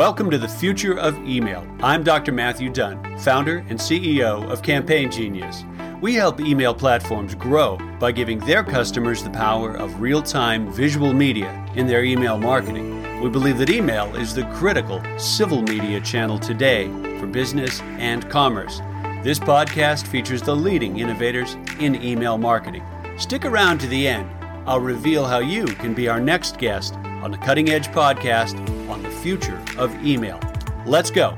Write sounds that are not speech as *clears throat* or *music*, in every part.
Welcome to the future of email. I'm Dr. Matthew Dunn, founder and CEO of Campaign Genius. We help email platforms grow by giving their customers the power of real time visual media in their email marketing. We believe that email is the critical civil media channel today for business and commerce. This podcast features the leading innovators in email marketing. Stick around to the end. I'll reveal how you can be our next guest on the Cutting Edge podcast future of email. Let's go.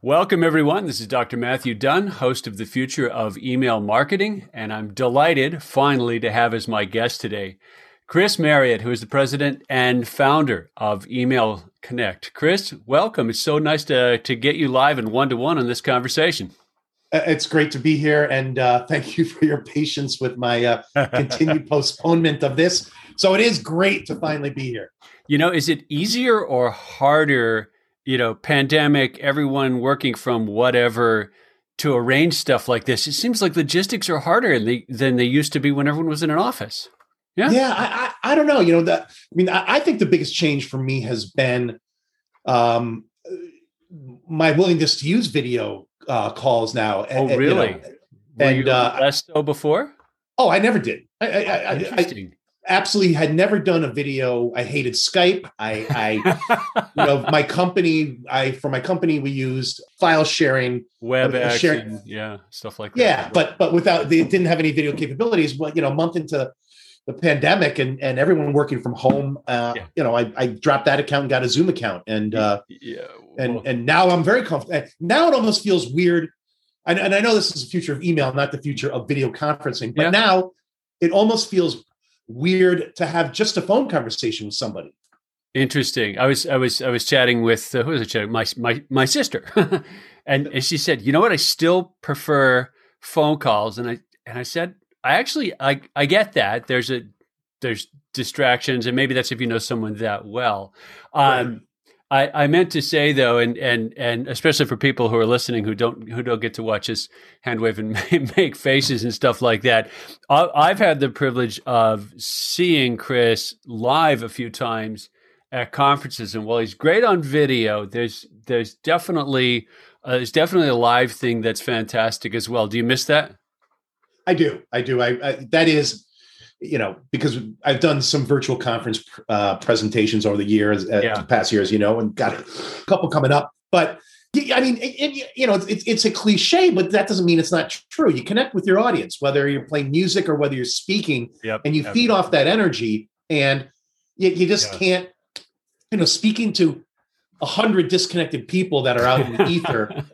Welcome, everyone. This is Dr. Matthew Dunn, host of The Future of Email Marketing, and I'm delighted finally to have as my guest today Chris Marriott, who is the president and founder of Email Connect. Chris, welcome. It's so nice to, to get you live and one to one on this conversation. Uh, it's great to be here, and uh, thank you for your patience with my uh, *laughs* continued postponement of this. So it is great to finally be here. You know, is it easier or harder? You know, pandemic, everyone working from whatever to arrange stuff like this. It seems like logistics are harder than they, used to be when everyone was in an office. Yeah, yeah. I, I, I don't know. You know that. I mean, I, I, think the biggest change for me has been um, my willingness to use video uh, calls now. And, oh, really? You know, and uh, less so before? Oh, I never did. I, I, I, absolutely had never done a video. I hated Skype. I, I *laughs* you know, my company. I for my company we used file sharing, web uh, sharing, yeah, stuff like that. Yeah, but but without they didn't have any video capabilities. But you know, a month into the pandemic and and everyone working from home, uh, yeah. you know, I, I dropped that account and got a Zoom account, and uh, yeah, well, and and now I'm very comfortable. Now it almost feels weird, and, and I know this is the future of email, not the future of video conferencing, but yeah. now it almost feels weird to have just a phone conversation with somebody. Interesting. I was I was I was chatting with uh, who was it? Chatting? My my my sister, *laughs* and and she said, you know what? I still prefer phone calls, and I and I said I actually I I get that. There's a there's distractions, and maybe that's if you know someone that well. Um, I, I meant to say though, and and and especially for people who are listening who don't who don't get to watch us hand wave and *laughs* make faces and stuff like that. I've had the privilege of seeing Chris live a few times at conferences, and while he's great on video, there's there's definitely uh, there's definitely a live thing that's fantastic as well. Do you miss that? I do. I do. I, I, that is, you know, because I've done some virtual conference uh, presentations over the years, uh, yeah. past years, you know, and got a couple coming up. But I mean, it, it, you know, it's, it's a cliche, but that doesn't mean it's not true. You connect with your audience, whether you're playing music or whether you're speaking, yep. and you yep. feed off that energy, and you, you just yeah. can't, you know, speaking to a hundred disconnected people that are out in the *laughs* ether.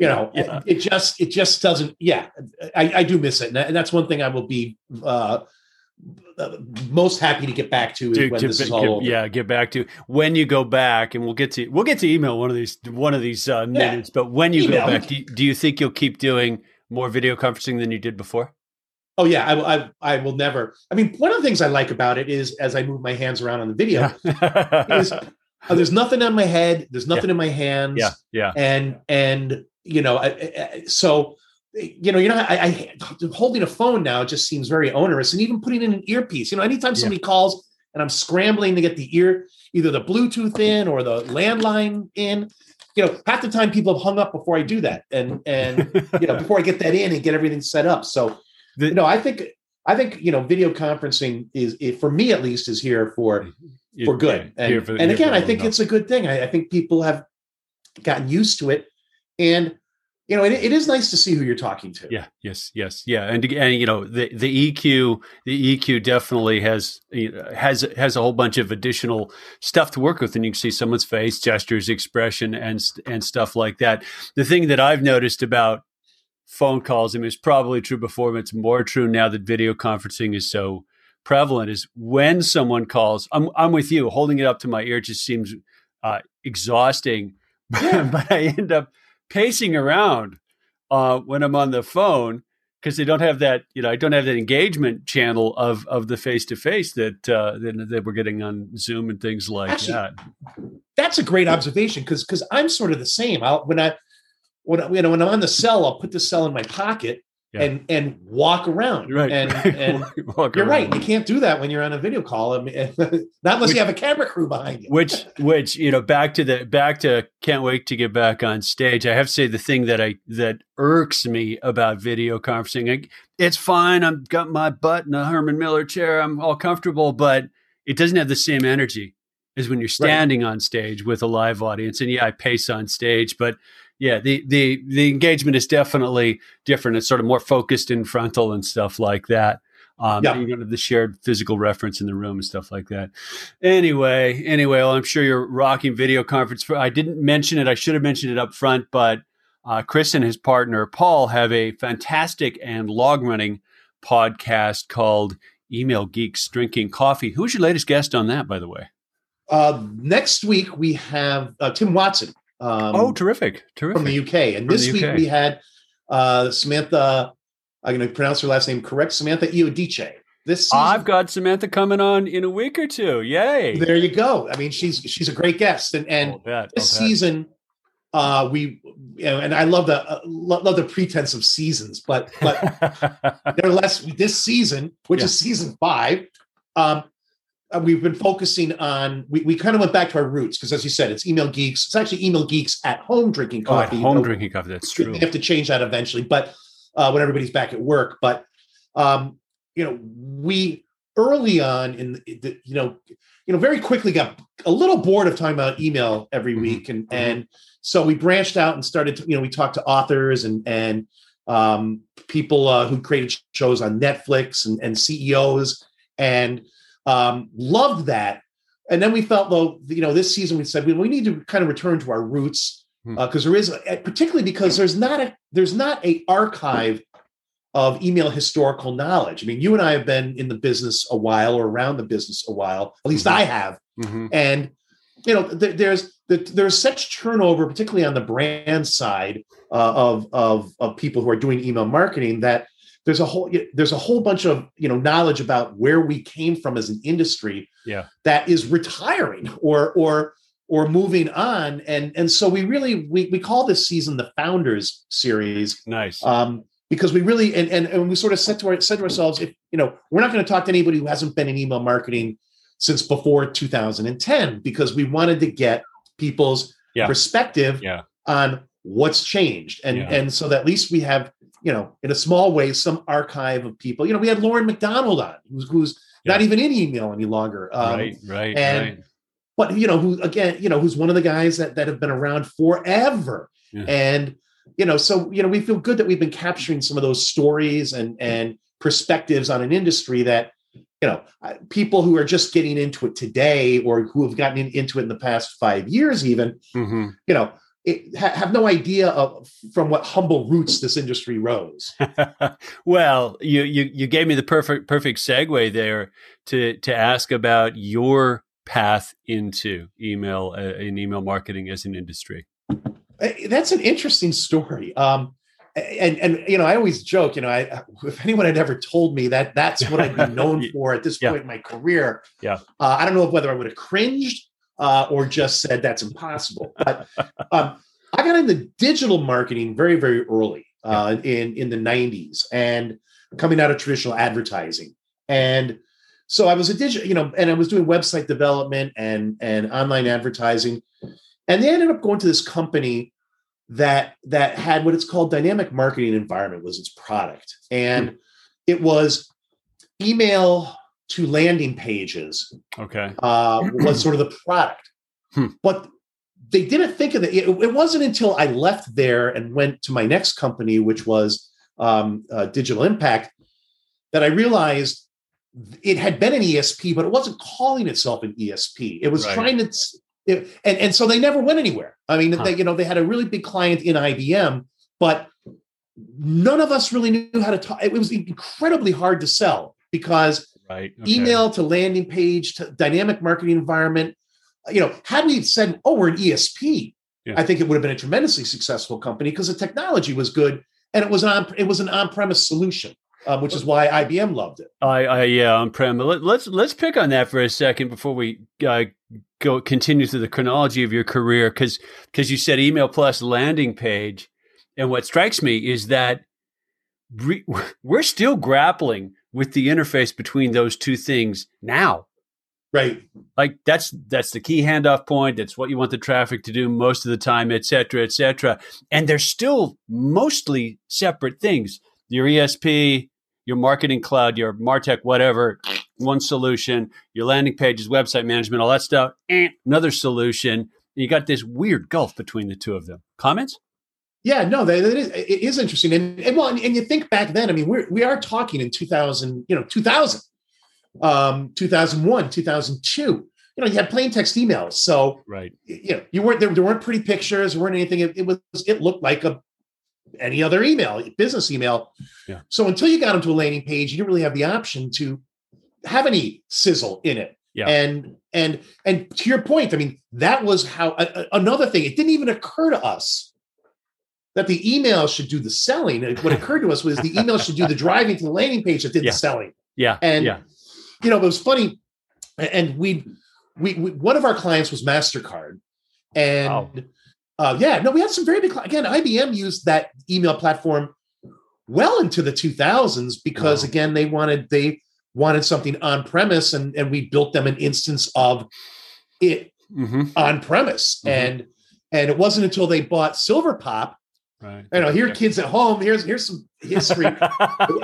you know, yeah. it, it, just it just doesn't. Yeah, I, I do miss it, and that's one thing I will be uh, most happy to get back to, to when to, this is all get, over. Yeah, get back to when you go back, and we'll get to we'll get to email one of these one of these uh, minutes. Yeah. But when you email. go back, do you, do you think you'll keep doing more video conferencing than you did before? Oh yeah, I, I, I will never. I mean, one of the things I like about it is as I move my hands around on the video, is *laughs* uh, there's nothing on my head. There's nothing yeah. in my hands. Yeah, yeah. And and you know, I, I, so you know, you know, I, I, holding a phone now just seems very onerous, and even putting in an earpiece. You know, anytime somebody yeah. calls and I'm scrambling to get the ear, either the Bluetooth in or the landline in. You know, half the time people have hung up before I do that, and and you know before I get that in and get everything set up. So, the, you know, I think I think you know video conferencing is, for me at least is here for for good. And, for, and again, I think it's a good thing. I, I, think people have gotten used to it, and you know, it, it is nice to see who you're talking to. Yeah. Yes. Yes. Yeah. And and you know, the the EQ the EQ definitely has has has a whole bunch of additional stuff to work with, and you can see someone's face, gestures, expression, and and stuff like that. The thing that I've noticed about phone calls, I mean, it's probably true before, but it's more true now that video conferencing is so prevalent is when someone calls, I'm, I'm with you, holding it up to my ear just seems uh, exhausting, *laughs* but I end up pacing around uh, when I'm on the phone because they don't have that, you know, I don't have that engagement channel of of the face to face that uh, that, that we're getting on Zoom and things like Actually, that. That's a great observation because because I'm sort of the same. I'll when I when I, you know when I'm on the cell, I'll put the cell in my pocket yeah. and and walk around. Right. And, *laughs* and walk, you're around. right. You can't do that when you're on a video call. I mean, *laughs* not unless which, you have a camera crew behind you. which which you know back to the back to can't wait to get back on stage. I have to say the thing that I that irks me about video conferencing. I, it's fine. I've got my butt in a Herman Miller chair. I'm all comfortable, but it doesn't have the same energy as when you're standing right. on stage with a live audience. And yeah, I pace on stage, but yeah, the the the engagement is definitely different. It's sort of more focused in frontal and stuff like that. Um, yeah. you the shared physical reference in the room and stuff like that. Anyway, anyway, well, I'm sure you're rocking video conference. For, I didn't mention it. I should have mentioned it up front, but uh, Chris and his partner Paul have a fantastic and log running podcast called Email Geeks Drinking Coffee. Who's your latest guest on that, by the way? Uh, next week we have uh, Tim Watson. Um, oh, terrific! Terrific from the UK. And from this week we had uh, Samantha. I'm going to pronounce her last name correct. Samantha Iodice. This season, I've got Samantha coming on in a week or two. Yay! There you go. I mean, she's she's a great guest, and and this season, uh, we you know, and I love the uh, love the pretense of seasons, but but *laughs* nevertheless, this season, which yeah. is season five, um, uh, we've been focusing on we, we kind of went back to our roots because as you said it's email geeks it's actually email geeks at home drinking coffee oh, at home drinking coffee that's true they have to change that eventually but uh, when everybody's back at work but um, you know we early on in the, you know you know very quickly got a little bored of talking about email every mm-hmm. week and mm-hmm. and so we branched out and started to, you know we talked to authors and and um, people uh, who created shows on netflix and, and ceos and um, loved that. And then we felt, though, you know, this season we said we, we need to kind of return to our roots because hmm. uh, there is, particularly because there's not a there's not a archive of email historical knowledge. I mean, you and I have been in the business a while or around the business a while. At least mm-hmm. I have. Mm-hmm. And you know, th- there's there's such turnover, particularly on the brand side uh, of of of people who are doing email marketing that there's a whole there's a whole bunch of you know knowledge about where we came from as an industry yeah that is retiring or or or moving on and and so we really we, we call this season the founders series nice um because we really and, and and we sort of said to our said to ourselves if you know we're not going to talk to anybody who hasn't been in email marketing since before 2010 because we wanted to get people's yeah. perspective yeah. on what's changed and yeah. and so that at least we have you know, in a small way, some archive of people. You know, we had Loren McDonald on, who's, who's yeah. not even in email any longer. Um, right, right, and, right. But you know, who again, you know, who's one of the guys that that have been around forever, yeah. and you know, so you know, we feel good that we've been capturing some of those stories and and perspectives on an industry that you know people who are just getting into it today or who have gotten in, into it in the past five years even mm-hmm. you know it, ha- have no idea of from what humble roots this industry rose. *laughs* well, you, you you gave me the perfect perfect segue there to to ask about your path into email uh, in email marketing as an industry. That's an interesting story. Um, and and you know, I always joke. You know, I, if anyone had ever told me that that's what I'd be known *laughs* for at this yeah. point in my career, yeah, uh, I don't know whether I would have cringed uh, or just said that's impossible. But um, I got into digital marketing very, very early uh, in in the '90s, and coming out of traditional advertising. And so I was a digital, you know, and I was doing website development and and online advertising. And they ended up going to this company that that had what it's called dynamic marketing environment was its product, and hmm. it was email to landing pages. Okay. Uh, *clears throat* was sort of the product. Hmm. But they didn't think of it. it. It wasn't until I left there and went to my next company, which was um, uh, Digital Impact, that I realized it had been an ESP, but it wasn't calling itself an ESP. It was right. trying to, it, and and so they never went anywhere. I mean, huh. they, you know, they had a really big client in IBM, but none of us really knew how to talk. It was incredibly hard to sell because right. okay. email to landing page to dynamic marketing environment. You know, had we said, "Oh, we're an ESP," yeah. I think it would have been a tremendously successful company because the technology was good and it was on it was an on-premise solution. Um, which is why IBM loved it. I, I yeah, on prem. Let, let's let's pick on that for a second before we uh, go continue through the chronology of your career, because because you said email plus landing page, and what strikes me is that re- *laughs* we're still grappling with the interface between those two things now. Right. Like that's that's the key handoff point. That's what you want the traffic to do most of the time, et cetera, et cetera. And they're still mostly separate things. Your ESP, your marketing cloud, your Martech, whatever, one solution. Your landing pages, website management, all that stuff, eh, another solution. You got this weird gulf between the two of them. Comments? Yeah, no, that, that is, it is interesting, and and well, and you think back then. I mean, we're we are talking in two thousand, you know, two thousand, um, two thousand one, two thousand two. You know, you had plain text emails, so right. You know, you weren't there. There weren't pretty pictures. There weren't anything. It, it was. It looked like a any other email, business email. Yeah. So until you got them to a landing page, you didn't really have the option to have any sizzle in it. Yeah. And and and to your point, I mean, that was how uh, another thing. It didn't even occur to us that the email should do the selling. What occurred to us was the email should do the driving to the landing page that did yeah. the selling. Yeah. And yeah. you know, it was funny. And we, we, we one of our clients was Mastercard, and Wow. uh, yeah, no, we had some very big. Again, IBM used that email platform well into the 2000s because Wow. again, they wanted they wanted something on premise, and and we built them an instance of it hmm on premise, Mhm. and and it wasn't until they bought Silverpop. Right. I know here, kids at home. Here's here's some history. *laughs*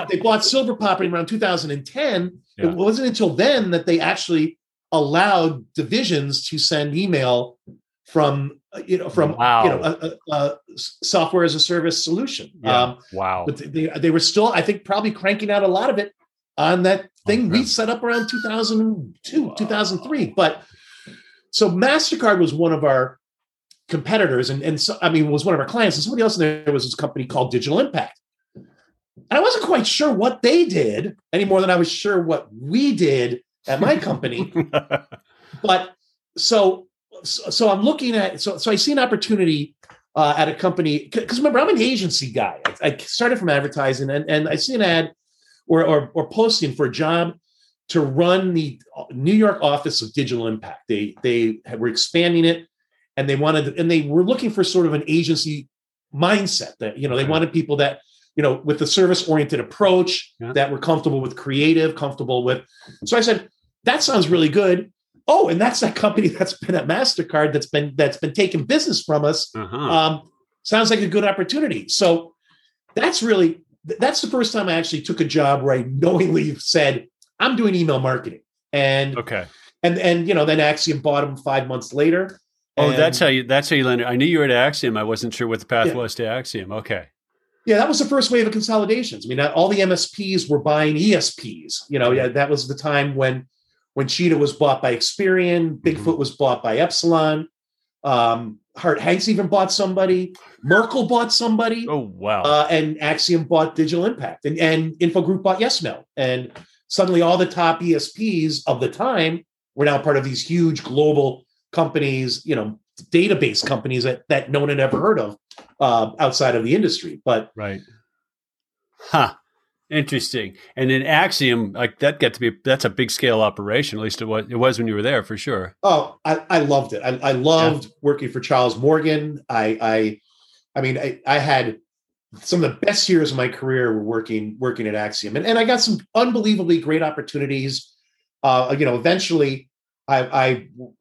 they bought Silverpop in around 2010. Yeah. It wasn't until then that they actually allowed divisions to send email from uh, you know from Wow. you know a, a, a software as a service solution. Yeah. Um, wow. but they they were still, I think, probably cranking out a lot of it on that thing we set up around 2002, 2003. But so Mastercard was one of our competitors, and and so, I mean was one of our clients, and somebody else in there was this company called Digital Impact. And I wasn't quite sure what they did any more than I was sure what we did at my company. *laughs* but so, so I'm looking at so so I see an opportunity uh, at a company because remember I'm an agency guy. I, I started from advertising and and I see an ad or, or or posting for a job to run the New York office of Digital Impact. They they were expanding it and they wanted and they were looking for sort of an agency mindset that you know they wanted people that you know with the service oriented approach Yeah. that were comfortable with creative comfortable with so i said that sounds really good oh and that's that company *laughs* that's been at mastercard that's been that's been taking business from us uh-huh. um, sounds like a good opportunity so that's really that's the first time i actually took a job where i knowingly said i'm doing email marketing and okay. and and you know then acxiom bought them five months later Oh, And- that's how you. That's how you landed. I knew you were at Acxiom. I wasn't sure what the path Yeah. was to Acxiom. Okay. Yeah, that was the first wave of consolidations. I mean, all the MSPs were buying ESPs. You know, yeah, that was the time when when Cheetah was bought by Experian, Bigfoot was bought by Epsilon, um, Harte Hanks even bought somebody, Merkle bought somebody, Oh wow. uh, and Acxiom bought Digital Impact, and, and Infogroup bought YesMail, and suddenly all the top ESPs of the time were now part of these huge global companies, you know, database companies that that no one had ever heard of uh, outside of the industry, but. right. Huh. Interesting. And then Acxiom, like that got to be that's a big scale operation. At least it was. It was when you were there for sure. Oh, I, I loved it. I, I loved working for Charles Morgan. I, I, I mean, I, I had some of the best years of my career were working working at Acxiom, and, and I got some unbelievably great opportunities. Uh, you know, eventually, I, I,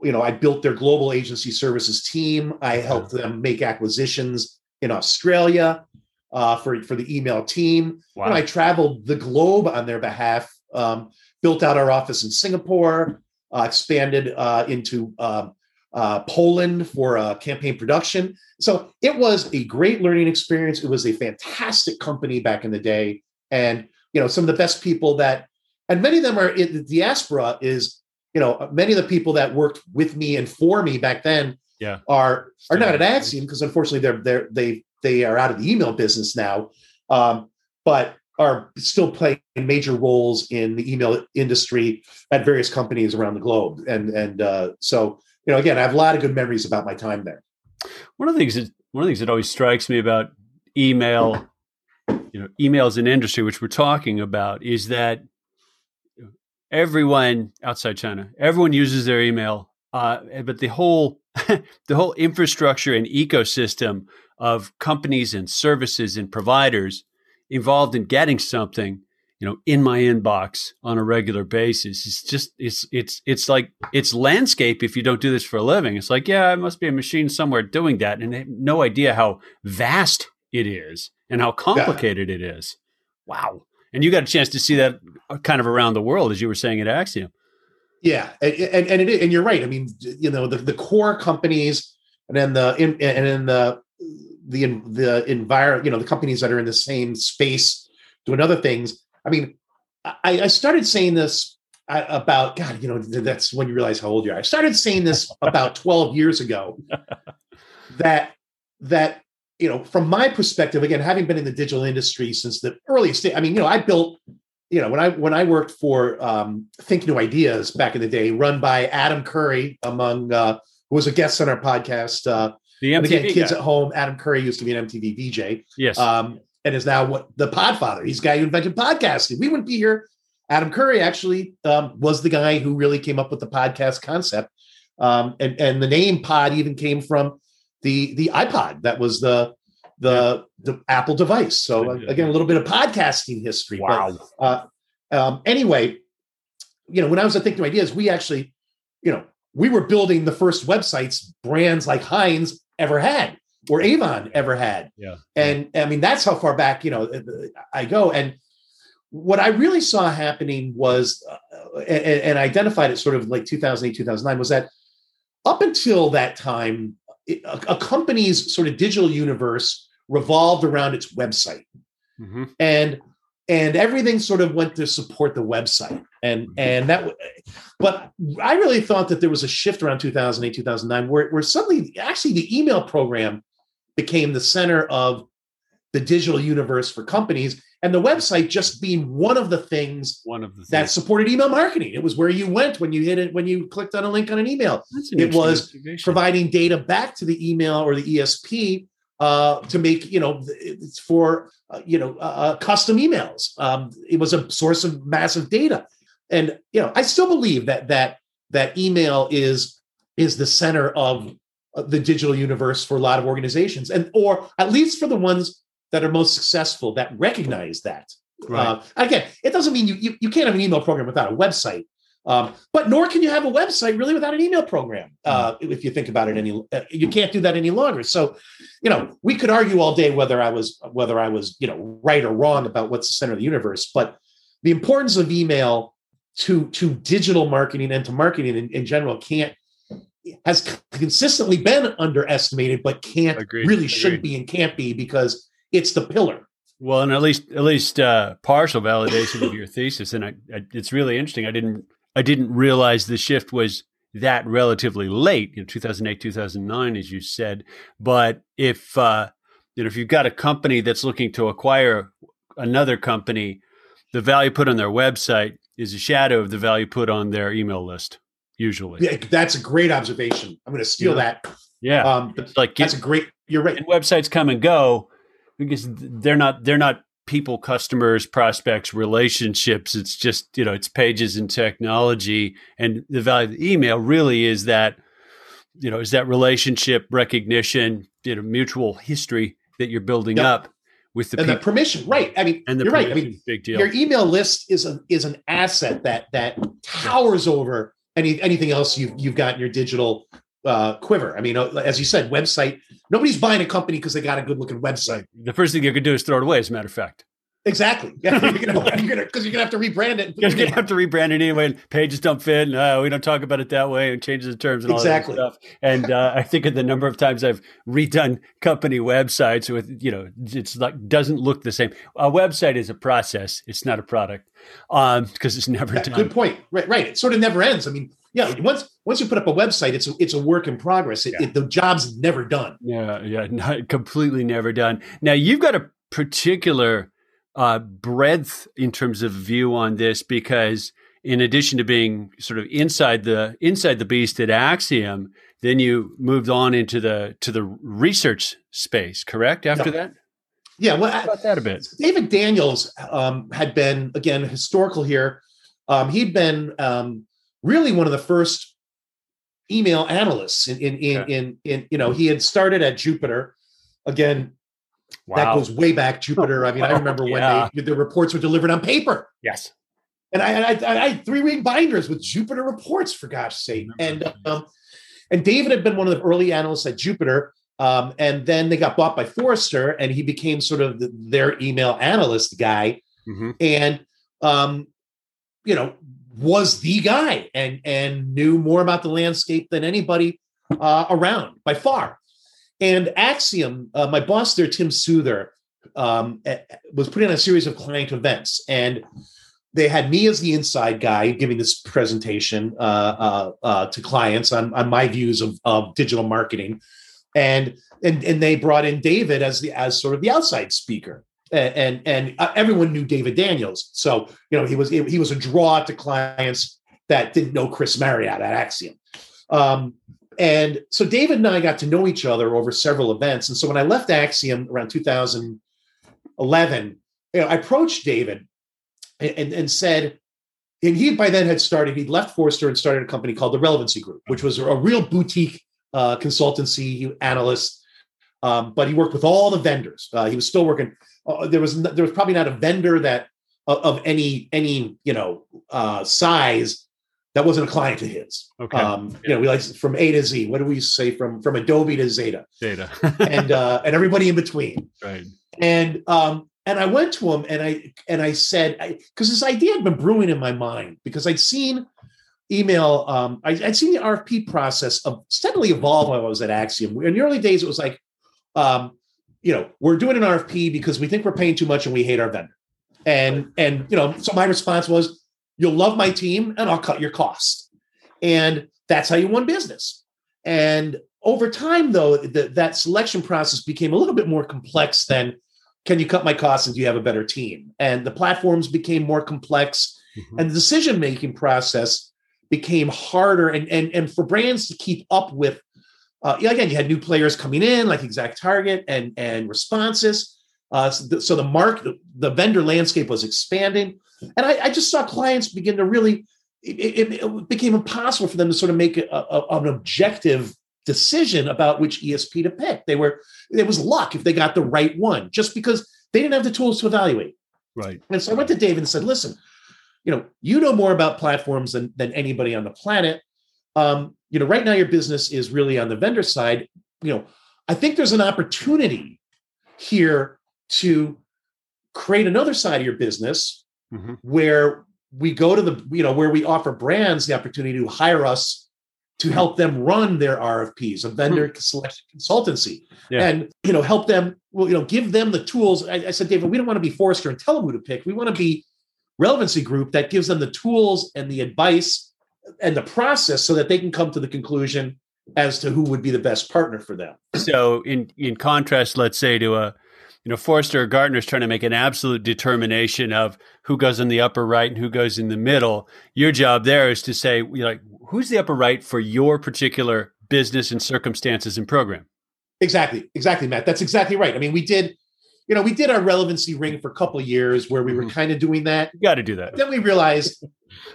you know, I built their global agency services team. I helped them make acquisitions in Australia uh, for for the email team. Wow. You know, I traveled the globe on their behalf. Um, built out our office in Singapore uh, expanded uh, into um, uh, Poland for uh, campaign production. So it was a great learning experience. It was a fantastic company back in the day, and you know some of the best people that, and many of them are in the diaspora. Is you know many of the people that worked with me and for me back then Yeah. are are not at Acxiom because unfortunately they're they're they they are out of the email business now, um, but are still playing major roles in the email industry at various companies around the globe. And and uh, so you know, again, I have a lot of good memories about my time there. One of the things that one of the things that always strikes me about email, you know, emails in industry, which we're talking about, is that everyone outside China, everyone uses their email, uh, but the whole *laughs* the whole infrastructure and ecosystem of companies and services and providers involved in getting something, you know, in my inbox on a regular basis. It's just it's it's it's like it's landscape if you don't do this for a living. It's like, yeah, it must be a machine somewhere doing that and have no idea how vast it is and how complicated yeah. it is. Wow. And you got a chance to see that kind of around the world as you were saying at Acxiom. Yeah, and and and, it, and you're right. I mean, you know, the, the core companies and then the in, and in the the the environment, you know, the companies that are in the same space doing other things. I mean, I, I started saying this about God. You know, that's when you realize how old you are. I started saying this about 12 years ago. *laughs* that that you know, from my perspective, again, having been in the digital industry since the earliest day, I mean, you know, I built, you know, when I when I worked for um, Think New Ideas back in the day, run by Adam Curry, among uh, who was a guest on our podcast. Uh, the MTV again, kids guy. at home. Adam Curry used to be an MTV VJ. Yes. Um, and is now what the Podfather. He's the guy who invented podcasting. We wouldn't be here. Adam Curry actually um, was the guy who really came up with the podcast concept. Um, and and the name Pod even came from the the iPod. That was the the yeah. the Apple device. So uh, again, a little bit of podcasting history. Wow. But, uh, um, anyway, you know, when I was at Think New Ideas, we actually, you know, we were building the first websites brands like Heinz ever had or Avon ever had. Yeah. And I mean, that's how far back, you know, I go. And what I really saw happening was, uh, and, and identified it sort of like 2008, 2009, was that up until that time, a, a company's sort of digital universe revolved around its website. Mm-hmm. And and everything sort of went to support the website and mm-hmm. and that but i really thought that there was a shift around 2008 2009 where, where suddenly actually the email program became the center of the digital universe for companies and the website just being one of the things one of the things. that supported email marketing. It was where you went when you hit it when you clicked on a link on an email. An it was providing data back to the email or the esp uh, to make you know it's for uh, you know uh, uh, custom emails. Um, it was a source of massive data, and you know I still believe that that that email is is the center of uh, the digital universe for a lot of organizations, and or at least for the ones that are most successful that recognize that. Right. Uh, again, it doesn't mean you, you you can't have an email program without a website, um, but nor can you have a website really without an email program. Uh, mm. if you think about it, any uh, you can't do that any longer. So, you know, we could argue all day whether I was whether I was you know right or wrong about what's the center of the universe. But the importance of email to to digital marketing and to marketing in, in general can't has consistently been underestimated, but can't Agreed. really shouldn't be and can't be because it's the pillar. Well, and at least at least uh, partial validation of your thesis, and I, I, it's really interesting. I didn't I didn't realize the shift was that relatively late, you know, 2008, 2009, as you said. But if, uh, you know, if you've got a company that's looking to acquire another company, the value put on their website is a shadow of the value put on their email list, usually. Yeah, that's a great observation. I'm going to steal yeah. that. Yeah. Um, it's like that's a great, you're right. websites come and go because they're not, they're not people, customers, prospects, relationships. It's just, you know, it's pages and technology. And the value of the email really is that, you know, is that relationship recognition, you know, mutual history that you're building yep. up with the and people. the permission, right? I mean, and you're right. I mean, big deal. Your email list is a is an asset that that towers over any anything else you've you've got in your digital uh, quiver. I mean, uh, as you said, website. Nobody's buying a company because they got a good looking website. The first thing you could do is throw it away. As a matter of fact. Exactly. Yeah, you're because *laughs* you're, you're, gonna have to rebrand it. You're gonna have to rebrand it anyway. And pages don't fit. And uh, we don't talk about it that way. And changes the terms and all exactly. that stuff. And uh, I think of the number of times I've redone company websites with you know it's like doesn't look the same. A website is a process. It's not a product um because it's never yeah, done. Good point. Right. Right. It sort of never ends. I mean, yeah. Once once you put up a website, it's a, it's a work in progress. It, yeah. it, the job's never done. Yeah. Yeah. *laughs* Not completely never done. Now you've got a particular uh, breadth in terms of view on this because in addition to being sort of inside the inside the beast at acxiom then you moved on into the to the research space, correct? After that, yeah. Well, about that a bit. David Daniels um, had been again historical here. Um, he'd been um, really one of the first email analysts in in in, in in you know he had started at Jupiter again Wow. That goes way back, Jupiter. I mean, I *laughs* remember yeah. when they, the reports were delivered on paper. Yes. And I, I, I had three ring binders with Jupiter reports, for gosh sake. And um, and David had been one of the early analysts at Jupiter. Um, and then they got bought by Forrester, and he became sort of the, their email analyst guy. Mm-hmm. And um, you know, was the guy and and knew more about the landscape than anybody uh, around by far. And Acxiom, uh, my boss there, Tim Suther, um, was putting on a series of client events, and they had me as the inside guy giving this presentation uh, uh, uh, to clients on, on my views of, of digital marketing, and and and they brought in David as the as sort of the outside speaker and and, uh, everyone knew David Daniels. So you know he was he was a draw to clients that didn't know Chris Marriott at Acxiom. Um, and so David and I got to know each other over several events. And so when I left Acxiom around 2011, you know, I approached David and, and, and said, and he by then had started, he'd left Forrester and started a company called the Relevancy Group, which was a real boutique uh, consultancy analyst. Um, but he worked with all the vendors. Uh, he was still working uh, there was there was probably not a vendor that of, of any any you know uh, size that wasn't a client of his. Okay. Um, yeah. You know, we like from A to Z. What do we say from from Adobe to Zeta? Zeta. *laughs* and uh, and everybody in between. Right. And um, and I went to him and I and I said because this idea had been brewing in my mind because I'd seen email um, I, would seen the RFP process of steadily evolve while I was at Acxiom. In the early days, it was like um, you know, we're doing an RFP because we think we're paying too much and we hate our vendor. And and you know, so my response was, you'll love my team and I'll cut your cost. And that's how you won business. And over time, though, the, that selection process became a little bit more complex than can you cut my costs and do you have a better team? And the platforms became more complex mm-hmm. and the decision making process became harder. And, and, and for brands to keep up with uh, again, you had new players coming in like ExactTarget and and Responsys. Uh, so, the, so the mark, the, the, vendor landscape was expanding, and I, I just saw clients begin to really. It, it, it, became impossible for them to sort of make a, a, an objective decision about which ESP to pick. They were it was luck if they got the right one, just because they didn't have the tools to evaluate. Right. And so I went to David and said, "Listen, you know, you know more about platforms than than anybody on the planet. Um, you know, right now your business is really on the vendor side. You know, I think there's an opportunity here to create another side of your business mm-hmm. where we go to the, you know, where we offer brands the opportunity to hire us to help them run their RFPs, a vendor mm-hmm. selection consultancy, yeah. and you know, help them, well, you know, give them the tools. I, I said, David, we don't want to be Forrester and tell them who to pick. We want to be relevancy group that gives them the tools and the advice and the process so that they can come to the conclusion as to who would be the best partner for them. So in in contrast, let's say to a you know Forrester or Gartner is trying to make an absolute determination of who goes in the upper right and who goes in the middle. Your job there is to say like who's the upper right for your particular business and circumstances and program. Exactly, exactly, Matt. That's exactly right. I mean, we did you know, we did our relevancy ring for a couple of years where we were mm-hmm. kind of doing that. You got to do that. Then we realized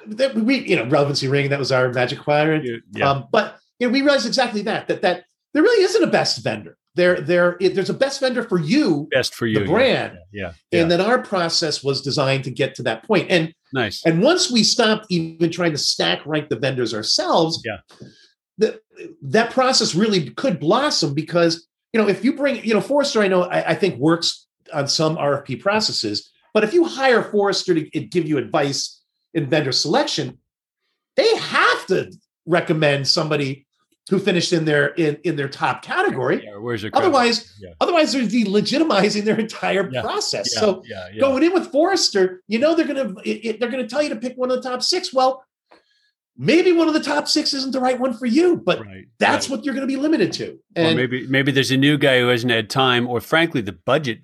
that we, you know, relevancy ring, that was our magic quadrant. Yeah. Um, but you know, we realized exactly that, that, that there really isn't a best vendor. There, there, it, there's a best vendor for you, best for you, the brand. Yeah, yeah. And then our process was designed to get to that point. And nice. And once we stopped even trying to stack rank the vendors ourselves, yeah, the, that process really could blossom because you know, if you bring, you know, Forrester, I know, I, I think works on some RFP processes, but if you hire Forrester to give you advice in vendor selection, they have to recommend somebody who finished in their in, in their top category. Yeah, where's your otherwise, yeah. otherwise they're delegitimizing their entire yeah. process. so going in with Forrester, you know they're gonna it, they're gonna tell you to pick one of the top six. Well, maybe one of the top six isn't the right one for you, but right, that's right. what you're going to be limited to. And or maybe maybe there's a new guy who hasn't had time, or frankly, the budget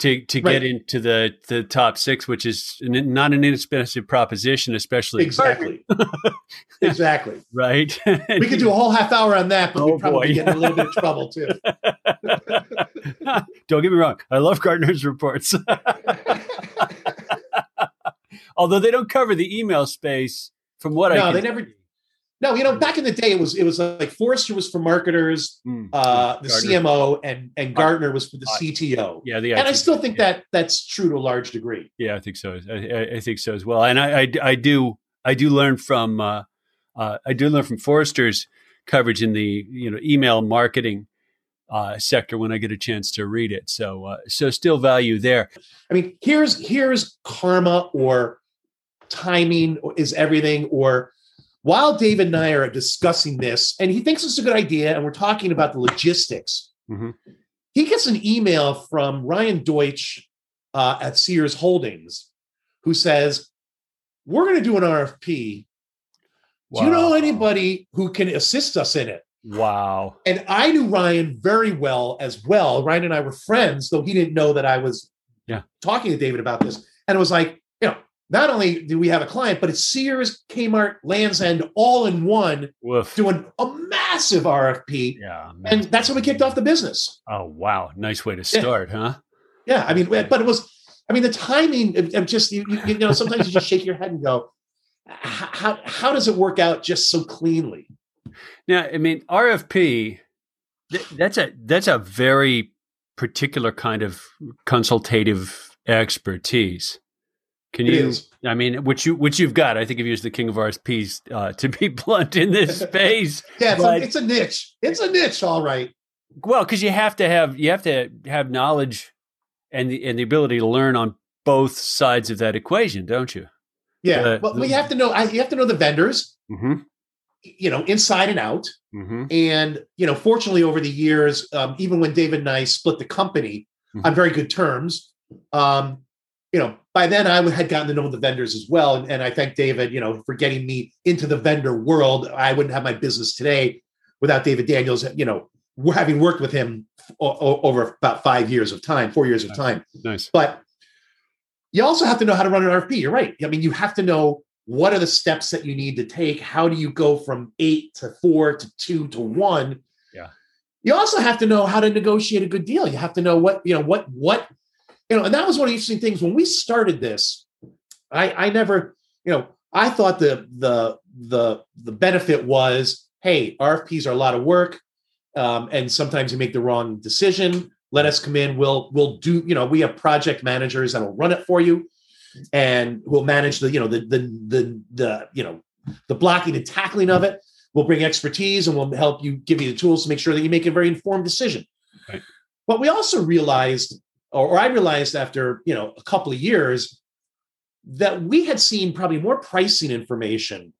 to to right. get into the the top six, which is not an inexpensive proposition, especially exactly, *laughs* exactly. Right. we could do a whole half hour on that, but oh, we probably get in a little bit of trouble too. *laughs* Don't get me wrong, I love Gartner's reports. *laughs* Although they don't cover the email space from what no, I no, they never No, you know, back in the day, it was it was like Forrester was for marketers, mm. uh, the Gartner. CMO, and and Gartner was for the CTO. Yeah, the and I still think yeah. that that's true to a large degree. Yeah, I think so. I, I think so as well. And I, I, I do I do learn from uh, uh, I do learn from Forrester's coverage in the you know email marketing uh, sector when I get a chance to read it. So uh, so still value there. I mean, here's here's karma or timing is everything or while David and I are discussing this, and he thinks it's a good idea, and we're talking about the logistics, mm-hmm. he gets an email from Ryan Deutsch uh, at Sears Holdings who says, We're going to do an RFP. Wow. Do you know anybody who can assist us in it? Wow. And I knew Ryan very well as well. Ryan and I were friends, though he didn't know that I was yeah. talking to David about this. And it was like, not only do we have a client, but it's Sears, Kmart, Lands End all in one Woof. doing a massive RFP. Yeah. And that's when we kicked off the business. Oh, wow. Nice way to start, yeah. huh? Yeah. I mean, but it was, I mean, the timing of just, you, you, you know, sometimes you just shake your head and go, how, how does it work out just so cleanly? Now, I mean, RFP, that's a, that's a very particular kind of consultative expertise. Can it you? Is. I mean, which you which you've got. I think you've used the king of RFPs uh, to be *laughs* blunt in this *laughs* space. yeah, it's, but, a, it's a niche. It's a niche, all right. Well, because you have to have you have to have knowledge and the and the ability to learn on both sides of that equation, don't you? Yeah. Uh, well, you have to know. You have to know the vendors. Mm-hmm. You know, inside and out. Mm-hmm. And you know, fortunately, over the years, um, even when David and I split the company mm-hmm. on very good terms, um, you know, by then I had gotten to know the vendors as well. And, and, I thank David, you know, for getting me into the vendor world. I wouldn't have my business today without David Daniels, you know, having worked with him o- over about five years of time, four years of time. Nice. But you also have to know how to run an RFP. You're right. I mean, you have to know what are the steps that you need to take. How do you go from eight to four to two to one? Yeah. You also have to know how to negotiate a good deal. You have to know what, you know, what, what, you know, and that was one of the interesting things when we started this. I, I never, you know, I thought the the the the benefit was, hey, RFPs are a lot of work, um, and sometimes you make the wrong decision. Let us come in. We'll we'll do. You know, we have project managers that'll run it for you, and we'll manage the you know the the the the you know the blocking and tackling of it. We'll bring expertise and we'll help you give you the tools to make sure that you make a very informed decision. Right. But we also realized or, or I realized after you know a couple of years that we had seen probably more pricing information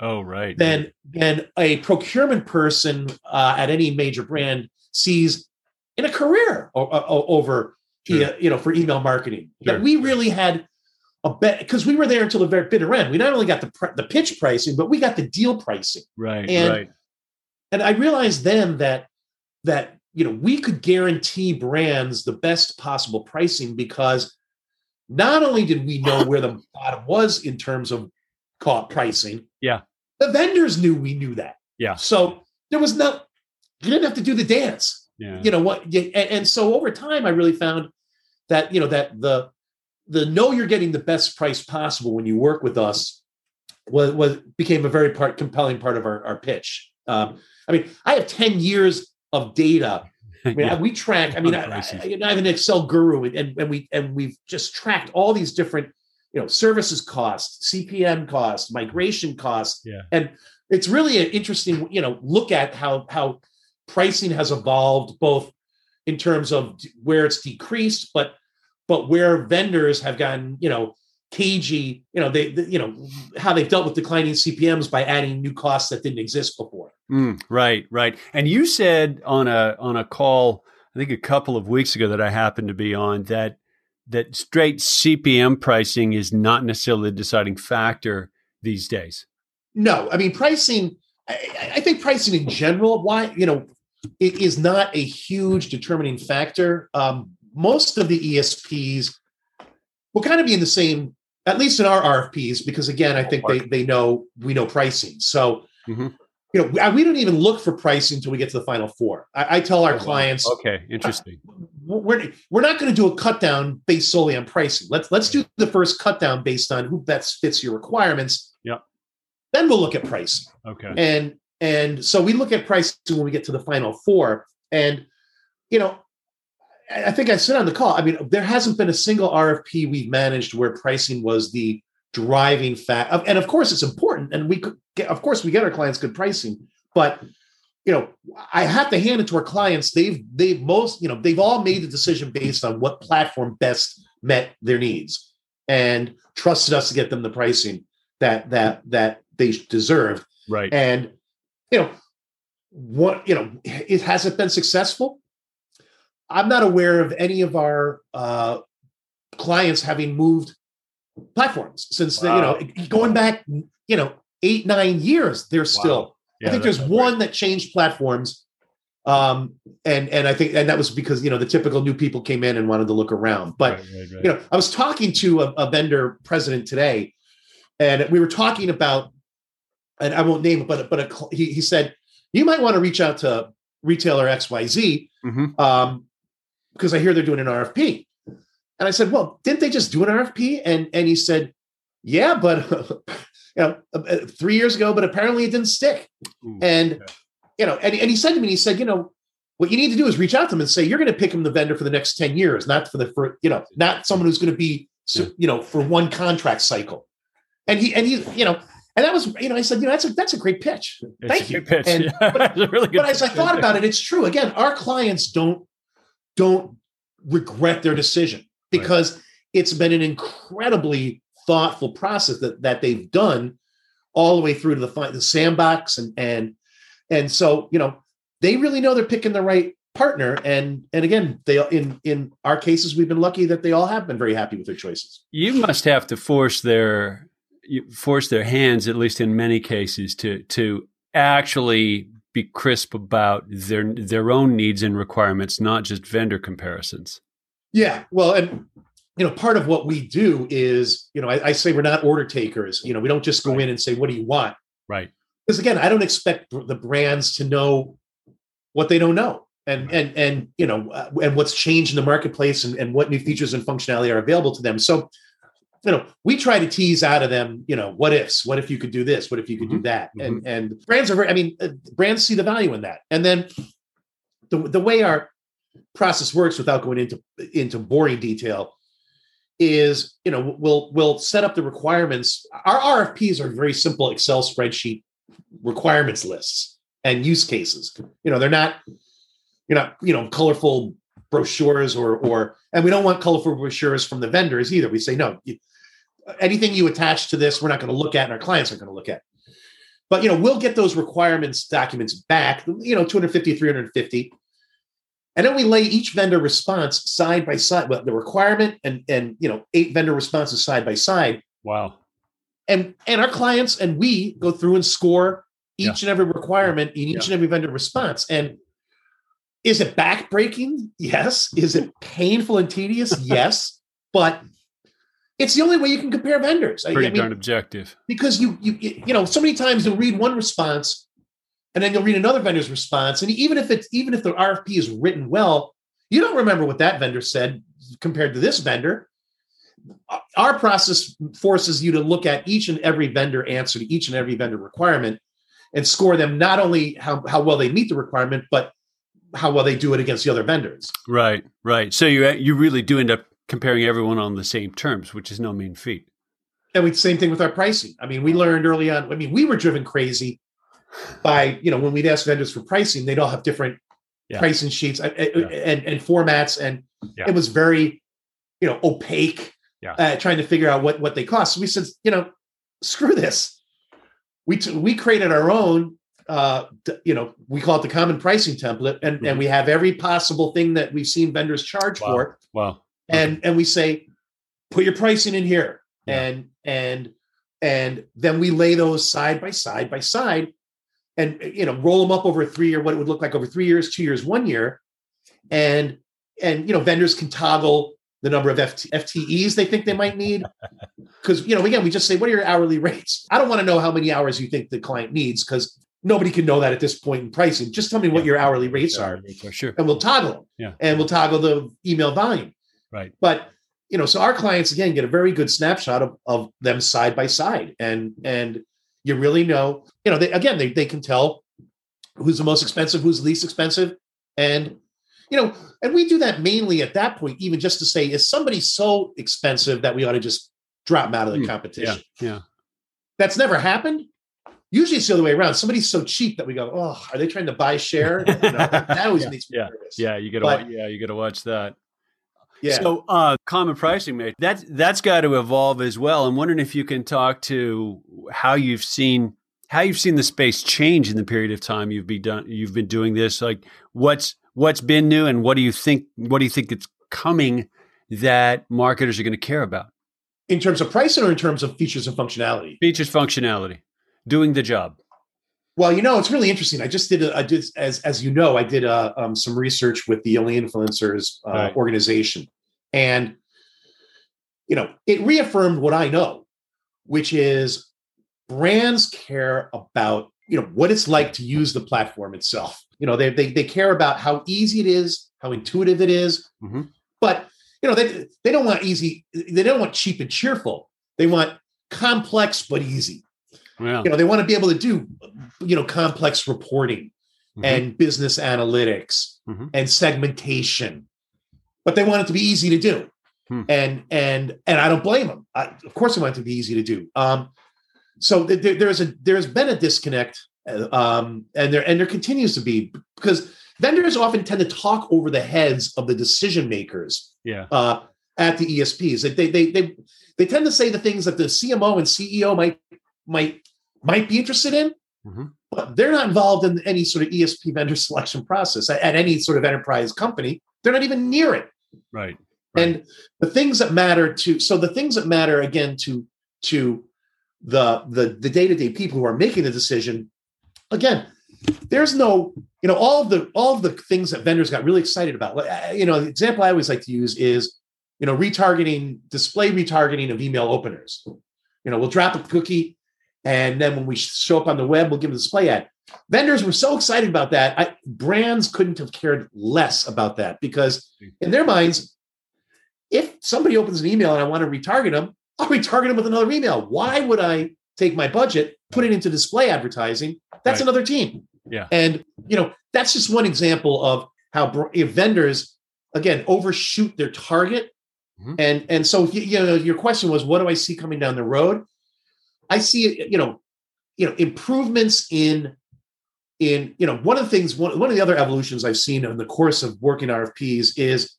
Oh, right. Than than a procurement person uh, at any major brand sees in a career o- o- over sure. you know for email marketing. Sure. That we really had a bet because we were there until the very bitter end. We not only got the pr- the pitch pricing, but we got the deal pricing. Right. And, right. And I realized then that that you know, we could guarantee brands the best possible pricing because not only did we know where the *laughs* bottom was in terms of caught pricing, yeah, the vendors knew we knew that. Yeah. So there was no, you didn't have to do the dance. Yeah. You know what? And, and so over time, I really found that you know that the the know you're getting the best price possible when you work with us was, was became a very part compelling part of our, our pitch. Um, I mean, I have 10 years of data. *laughs* I mean, yeah. we track. I mean, I, I, have an Excel guru, and, and we and we've just tracked all these different, you know, services costs, CPM costs, migration costs, yeah. and it's really an interesting, you know, look at how how pricing has evolved, both in terms of where it's decreased, but but where vendors have gotten, you know, cagey, you know, they, they, you know, how they've dealt with declining CPMs by adding new costs that didn't exist before. Mm, right, right. And you said on a on a call, I think a couple of weeks ago that I happened to be on that that straight CPM pricing is not necessarily the deciding factor these days. No, I mean pricing. I, I think pricing in general, why you know, it is not a huge determining factor. Um, most of the ESPs will kind of be in the same at least in our RFPs, because again, I think they they know we know pricing. So, mm-hmm. you know, we don't even look for pricing until we get to the final four. I, I tell our oh, clients, okay, interesting. we're we're not going to do a cut down based solely on pricing. Let's let's do the first cut down based on who best fits your requirements. Yeah. then we'll look at pricing. Okay. And and so we look at pricing when we get to the final four. And you know, I think I said on the call. I mean, there hasn't been a single RFP we've managed where pricing was the driving fact. And of course, it's important, and we could get, of course, we get our clients good pricing, but you know, I have to hand it to our clients. They've they've most you know they've all made the decision based on what platform best met their needs and trusted us to get them the pricing that that that they deserve. Right. And you know what you know it hasn't been successful. I'm not aware of any of our uh, clients having moved platforms since wow. the, you know going back you know eight nine years. They're wow. still. Yeah, I think there's one that changed platforms, um, and and I think and that was because you know the typical new people came in and wanted to look around. But right, right, right. you know, I was talking to a, a vendor president today, and we were talking about, and I won't name it, but but a, he he said you might want to reach out to retailer X Y Z, mm-hmm. um, because I hear they're doing an RFP. And I said, well, didn't they just do an RFP? And and he said, yeah, but *laughs* you know, uh, uh, three years ago, but apparently it didn't stick. Ooh, and okay. you know, and, and he said to me, he said, you know, what you need to do is reach out to them and say you're going to pick him the vendor for the next 10 years, not for the for you know, not someone who's going to be you know for one contract cycle. And he and he, you know, and that was, you know, I said, you know, that's a that's a great pitch. It's Thank you. Pitch. And, yeah. *laughs* But, really but as I thought about it, it's true. Again, our clients don't don't regret their decision because right. it's been an incredibly thoughtful process that, that they've done all the way through to the, the sandbox and and and so you know they really know they're picking the right partner and and again they in in our cases we've been lucky that they all have been very happy with their choices you must have to force their force their hands at least in many cases to to actually be crisp about their their own needs and requirements not just vendor comparisons yeah, well, and you know, part of what we do is, you know, I, I say we're not order takers. You know, we don't just go right. in and say, "What do you want?" Right. Because again, I don't expect the brands to know what they don't know, and right. and and you know, uh, and what's changed in the marketplace, and, and what new features and functionality are available to them. So, you know, we try to tease out of them, you know, what ifs, what if you could do this, what if you could mm-hmm. do that, mm-hmm. and and brands are very, I mean, uh, brands see the value in that, and then the the way our process works without going into into boring detail is you know we'll we'll set up the requirements. Our rfps are very simple excel spreadsheet requirements lists and use cases. You know they're not you know you know colorful brochures or or and we don't want colorful brochures from the vendors either. We say no you, anything you attach to this we're not going to look at and our clients aren't going to look at but you know we'll get those requirements documents back you know 250 350 and then we lay each vendor response side by side, well, the requirement and and you know eight vendor responses side by side. Wow. And and our clients and we go through and score each yeah. and every requirement in each yeah. and every vendor response. And is it backbreaking? Yes. Is it painful and tedious? *laughs* yes. But it's the only way you can compare vendors. Pretty I mean, darn objective. Because you you you know so many times you'll read one response and then you'll read another vendor's response. And even if it's even if the RFP is written well, you don't remember what that vendor said compared to this vendor. Our process forces you to look at each and every vendor answer to each and every vendor requirement and score them not only how, how well they meet the requirement, but how well they do it against the other vendors. Right, right. So you you really do end up comparing everyone on the same terms, which is no mean feat. And we same thing with our pricing. I mean, we learned early on. I mean, we were driven crazy by you know when we'd ask vendors for pricing, they'd all have different yeah. pricing sheets and, yeah. and, and formats, and yeah. it was very you know opaque. Uh, trying to figure out what what they cost. So we said, you know, screw this. We t- we created our own. Uh, you know, we call it the common pricing template, and mm-hmm. and we have every possible thing that we've seen vendors charge wow. for. Wow. And and we say, put your pricing in here, and and and then we lay those side by side by side and you know roll them up over three year what it would look like over three years two years one year. And and you know vendors can toggle the number of FT, ftes they think they might need. *laughs* Because you know again we just say what are your hourly rates? I don't want to know how many hours you think the client needs because nobody can know that at this point in pricing. Just tell me what your hourly rates are sure. and we'll toggle them yeah. And we'll toggle the email volume right but you know so our clients again get a very good snapshot of, of them side by side and and You really know, you know, they, again, they, they can tell who's the most expensive, who's least expensive. And, you know, and we do that mainly at that point, even just to say, is somebody so expensive that we ought to just drop them out of the hmm. competition? Yeah. yeah. That's never happened. Usually it's the other way around. Somebody's so cheap that we go, oh, are they trying to buy share? You know, that always *laughs* yeah, makes me yeah, nervous. Yeah, you gotta yeah, you gotta watch that. Yeah. So uh, common pricing, mate. That that's got to evolve as well. I'm wondering if you can talk to how you've seen how you've seen the space change in the period of time you've been done you've been doing this. Like what's what's been new and what do you think what do you think it's coming that marketers are going to care about? In terms of pricing or in terms of features and functionality? Features, functionality, doing the job. Well, you know, it's really interesting. I just did, a, I did, as as you know, I did uh, um, some research with the Only Influencers uh, right. organization, and you know, it reaffirmed what I know, which is brands care about you know what it's like to use the platform itself. You know, they they they care about how easy it is, how intuitive it is, mm-hmm. but you know, they they don't want easy. They don't want cheap and cheerful. They want complex but easy. Yeah. You know, they want to be able to do, you know, complex reporting mm-hmm. and business analytics mm-hmm. and segmentation, but they want it to be easy to do. Hmm. And and and I don't blame them. I, of course, I want it to be easy to do. Um, so th- th- there's a there's been a disconnect, uh, um, and there and there continues to be because vendors often tend to talk over the heads of the decision makers. Yeah. Uh, at the ESPs, they, they they they tend to say the things that the CMO and CEO might might might be interested in, mm-hmm. but they're not involved in any sort of ESP vendor *laughs* selection process at, at, any sort of enterprise company. They're not even near it. Right. And the things that matter to so the things that matter again to to the the the day-to-day people who are making the decision, again, there's no, you know, all of the all of the things that vendors got really excited about. You know, the example I always like to use is, you know, retargeting, display retargeting of email openers. You know, we'll drop a cookie and then when we show up on the web, we'll give a display ad. Vendors were so excited about that. I, brands couldn't have cared less about that because in their minds, if somebody opens an email and I want to retarget them, I'll retarget them with another email. Why would I take my budget, put it into display advertising? That's right. another team. Yeah. And, you know, that's just one example of how if vendors, again, overshoot their target. Mm-hmm. And, and so, you know, your question was, what do I see coming down the road? I see, you know, you know, improvements in in you know one of the things one, one of the other evolutions I've seen in the course of working RFPs is,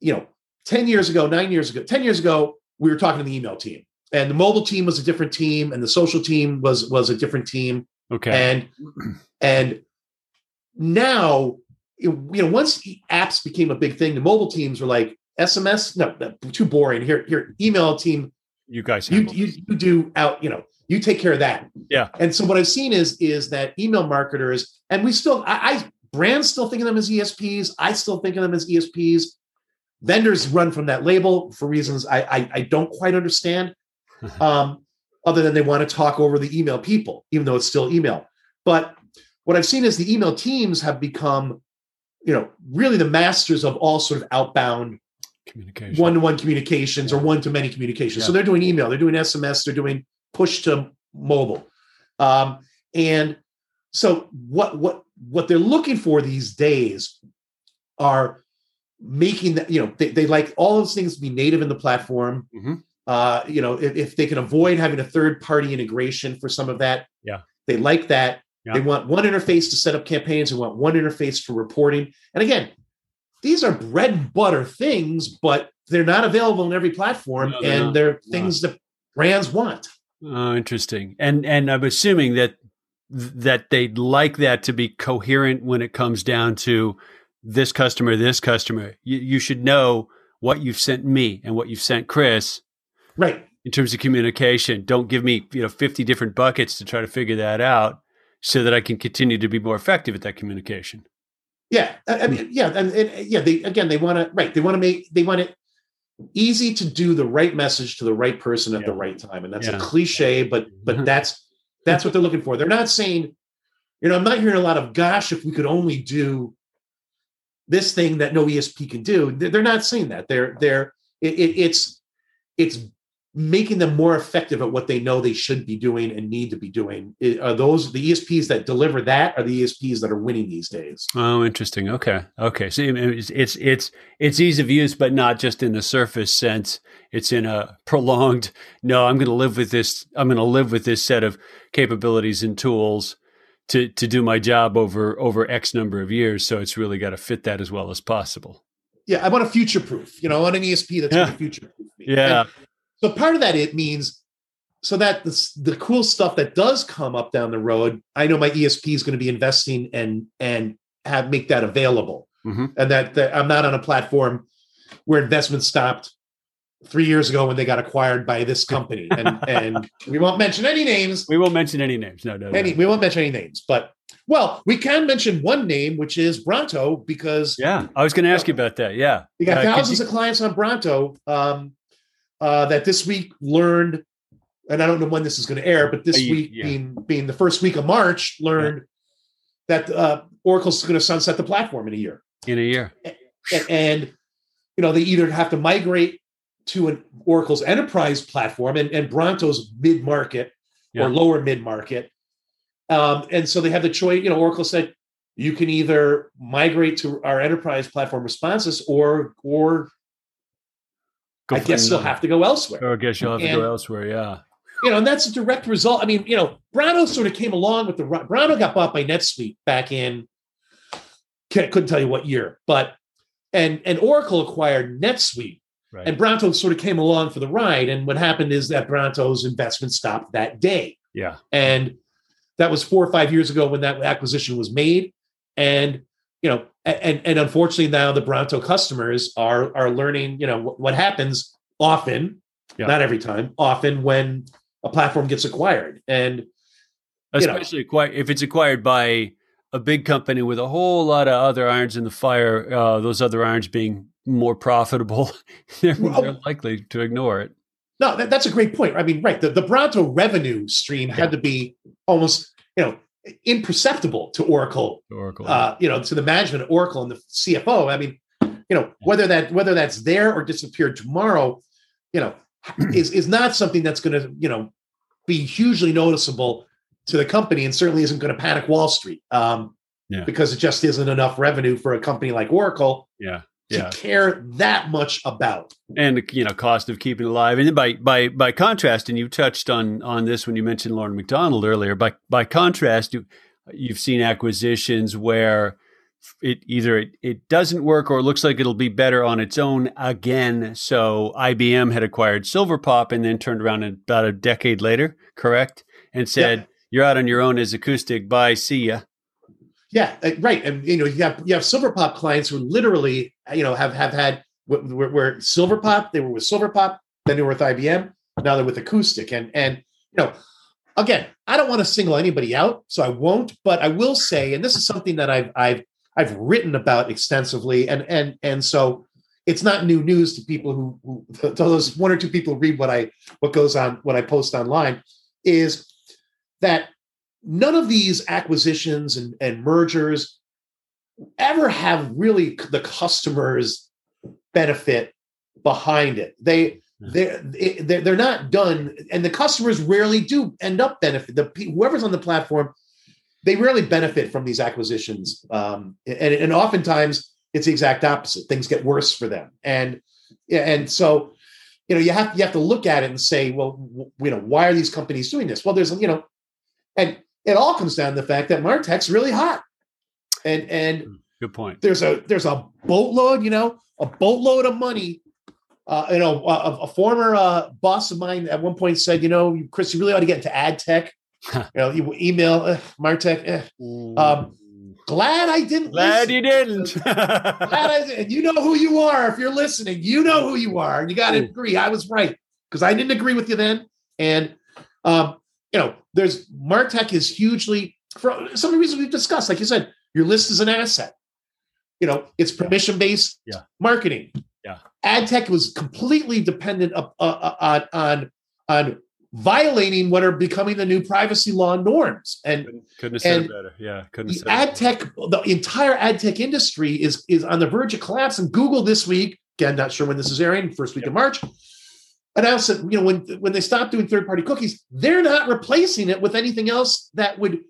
you know, 10 years ago, nine years ago, 10 years ago, we were talking to the email team. And the mobile team was a different team, and the social team was was a different team. Okay. And and now, you know, once apps became a big thing, the mobile teams were like SMS, no, too boring. Here, here, email team you guys you, you, you do out you know you take care of that. Yeah. And so what i've seen is is that email marketers and we still I, I brands still think of them as esps i still think of them as esps vendors run from that label for reasons i i, I don't quite understand *laughs* um other than they want to talk over the email people even though it's still email. But what i've seen is the email teams have become you know really the masters of all sort of outbound communication. one-to-one communications or one-to-many communications. Yeah. so they're doing email they're doing sms they're doing push to mobile um, and so what what what they're looking for these days are making that you know they, they like all those things to be native in the platform mm-hmm. uh, you know if, if, they can avoid having a third party integration for some of that yeah they like that yeah. they want one interface to set up campaigns they want one interface for reporting and again these are bread and butter things, but they're not available on every platform, no, they're and not. they're things no. that brands want. Oh, interesting. And and I'm assuming that that they'd like that to be coherent when it comes down to this customer, this customer. You, you should know what you've sent me and what you've sent Chris. Right. In terms of communication, don't give me you know 50 different buckets to try to figure that out, so that I can continue to be more effective at that communication. Yeah, I mean, yeah, and, and yeah, they again they want to right. They want to make they want it easy to do the right message to the right person at yeah. the right time, and that's yeah. a cliche, but but mm-hmm. that's that's what they're looking for. They're not saying, you know, I'm not hearing a lot of "gosh, if we could only do this thing that no ESP can do." They're not saying that. They're they're it, it, it's it's making them more effective at what they know they should be doing and need to be doing. Are those the ESPs that deliver that? Are the ESPs that are winning these days? Oh, interesting. Okay, okay. So it's it's it's, it's ease of use, but not just in the surface sense. It's in a prolonged. No, I'm going to live with this. I'm going to live with this set of capabilities and tools to to do my job over over X number of years. So it's really got to fit that as well as possible. Yeah, I want a future proof. You know, I want an ESP that's yeah. future proof. Yeah. And, so part of that it means so that the, the cool stuff that does come up down the road, I know my ESP is going to be investing and and have make that available, mm-hmm. and that, that I'm not on a platform where investment stopped three years ago when they got acquired by this company, and *laughs* and we won't mention any names. We won't mention any names. No, no, any, no. We won't mention any names, but well, we can mention one name, which is Bronto, because yeah, I was going to ask you about that. Yeah, we got uh, thousands you... of clients on Bronto. Um, uh, that this week learned, and I don't know when this is going to air, but this you, week yeah. being being the first week of March, learned yeah. that uh, Oracle's going to sunset the platform in a year. In a year, and, and you know they either have to migrate to an Oracle's enterprise platform and, and Bronto's mid market yeah. or lower mid market. Um, and so they have the choice. You know, Oracle said you can either migrate to our enterprise platform Responsys or or Go oh, I guess you'll have to go elsewhere. Or I guess you'll have and, to go elsewhere. Yeah. You know, and that's a direct result. I mean, you know, Bronto sort of came along with the Bronto got bought by NetSuite back in couldn't tell you what year, but and and Oracle acquired NetSuite. Right. And Bronto sort of came along for the ride. And what happened is that Bronto's investment stopped that day. Yeah. And that was four or five years ago when that acquisition was made. And you know, and and unfortunately now the Bronto customers are are learning, you know, what, what happens often, yeah. not every time, often when a platform gets acquired, and especially know, acquired, if it's acquired by a big company with a whole lot of other irons in the fire, uh, those other irons being more profitable, *laughs* they're, well, they're likely to ignore it. No, that, that's a great point. I mean, right, the, the Bronto revenue stream yeah. had to be almost, you know, imperceptible to Oracle, Oracle, uh, you know, to the management of Oracle and the CFO. I mean, you know, whether that whether that's there or disappeared tomorrow, you know, *clears throat* is is not something that's going to you know be hugely noticeable to the company, and certainly isn't going to panic Wall Street. Um, yeah. because it just isn't enough revenue for a company like Oracle. Yeah to yeah. care that much about. And you know cost of keeping alive. And by by by contrast and you touched on on this when you mentioned Loren McDonald earlier by by contrast you you've seen acquisitions where it either it, it doesn't work or it looks like it'll be better on its own again. So IBM had acquired Silverpop and then turned around about a decade later correct? And said yeah. you're out on your own as acoustic. Bye. See ya yeah, uh, right. And you know, you have you have Silverpop clients who literally, you know, have have had where, where Silverpop they were with Silverpop, then they were with IBM, now they're with Acoustic, and and you know, again, I don't want to single anybody out, so I won't. But I will say, and this is something that I've I've I've written about extensively, and and and so it's not new news to people who, who *laughs* to those one or two people read what I what goes on what I post online is that none of these acquisitions and, and mergers ever have really the customers benefit behind it. They they're they're not done and the customers rarely do end up benefit the whoever's on the platform they rarely benefit from these acquisitions um, and, and oftentimes it's the exact opposite things get worse for them. And and so you know you have you have to look at it and say well you know why are these companies doing this? Well there's you know and it all comes down to the fact that Martech's really hot. And and hmm, good point. There's a there's a boatload, you know, a boatload of money. Uh, you know, a, a former uh, boss of mine at one point said, you know, Chris, you really ought to get into ad tech. you know, you email uh, Martech. Eh. Um, glad I didn't. Glad listen. you didn't. *laughs* glad I didn't. You know who you are if you're listening. You know who you are, and you got to agree. I was right because I didn't agree with you then, and um, you know, there's Martech is hugely for some of the reasons we've discussed. Like you said, your list is an asset. You know, it's permission based yeah. marketing. Yeah, ad tech was completely dependent uh, uh, on on on violating what are becoming the new privacy law norms. And couldn't, couldn't have said it better. Yeah, couldn't the ad tech, the entire ad tech industry is is on the verge of collapse. And Google this week, again, not sure when this is airing, first week of March, announced that you know when when they stop doing third party cookies, they're not replacing it with anything else that would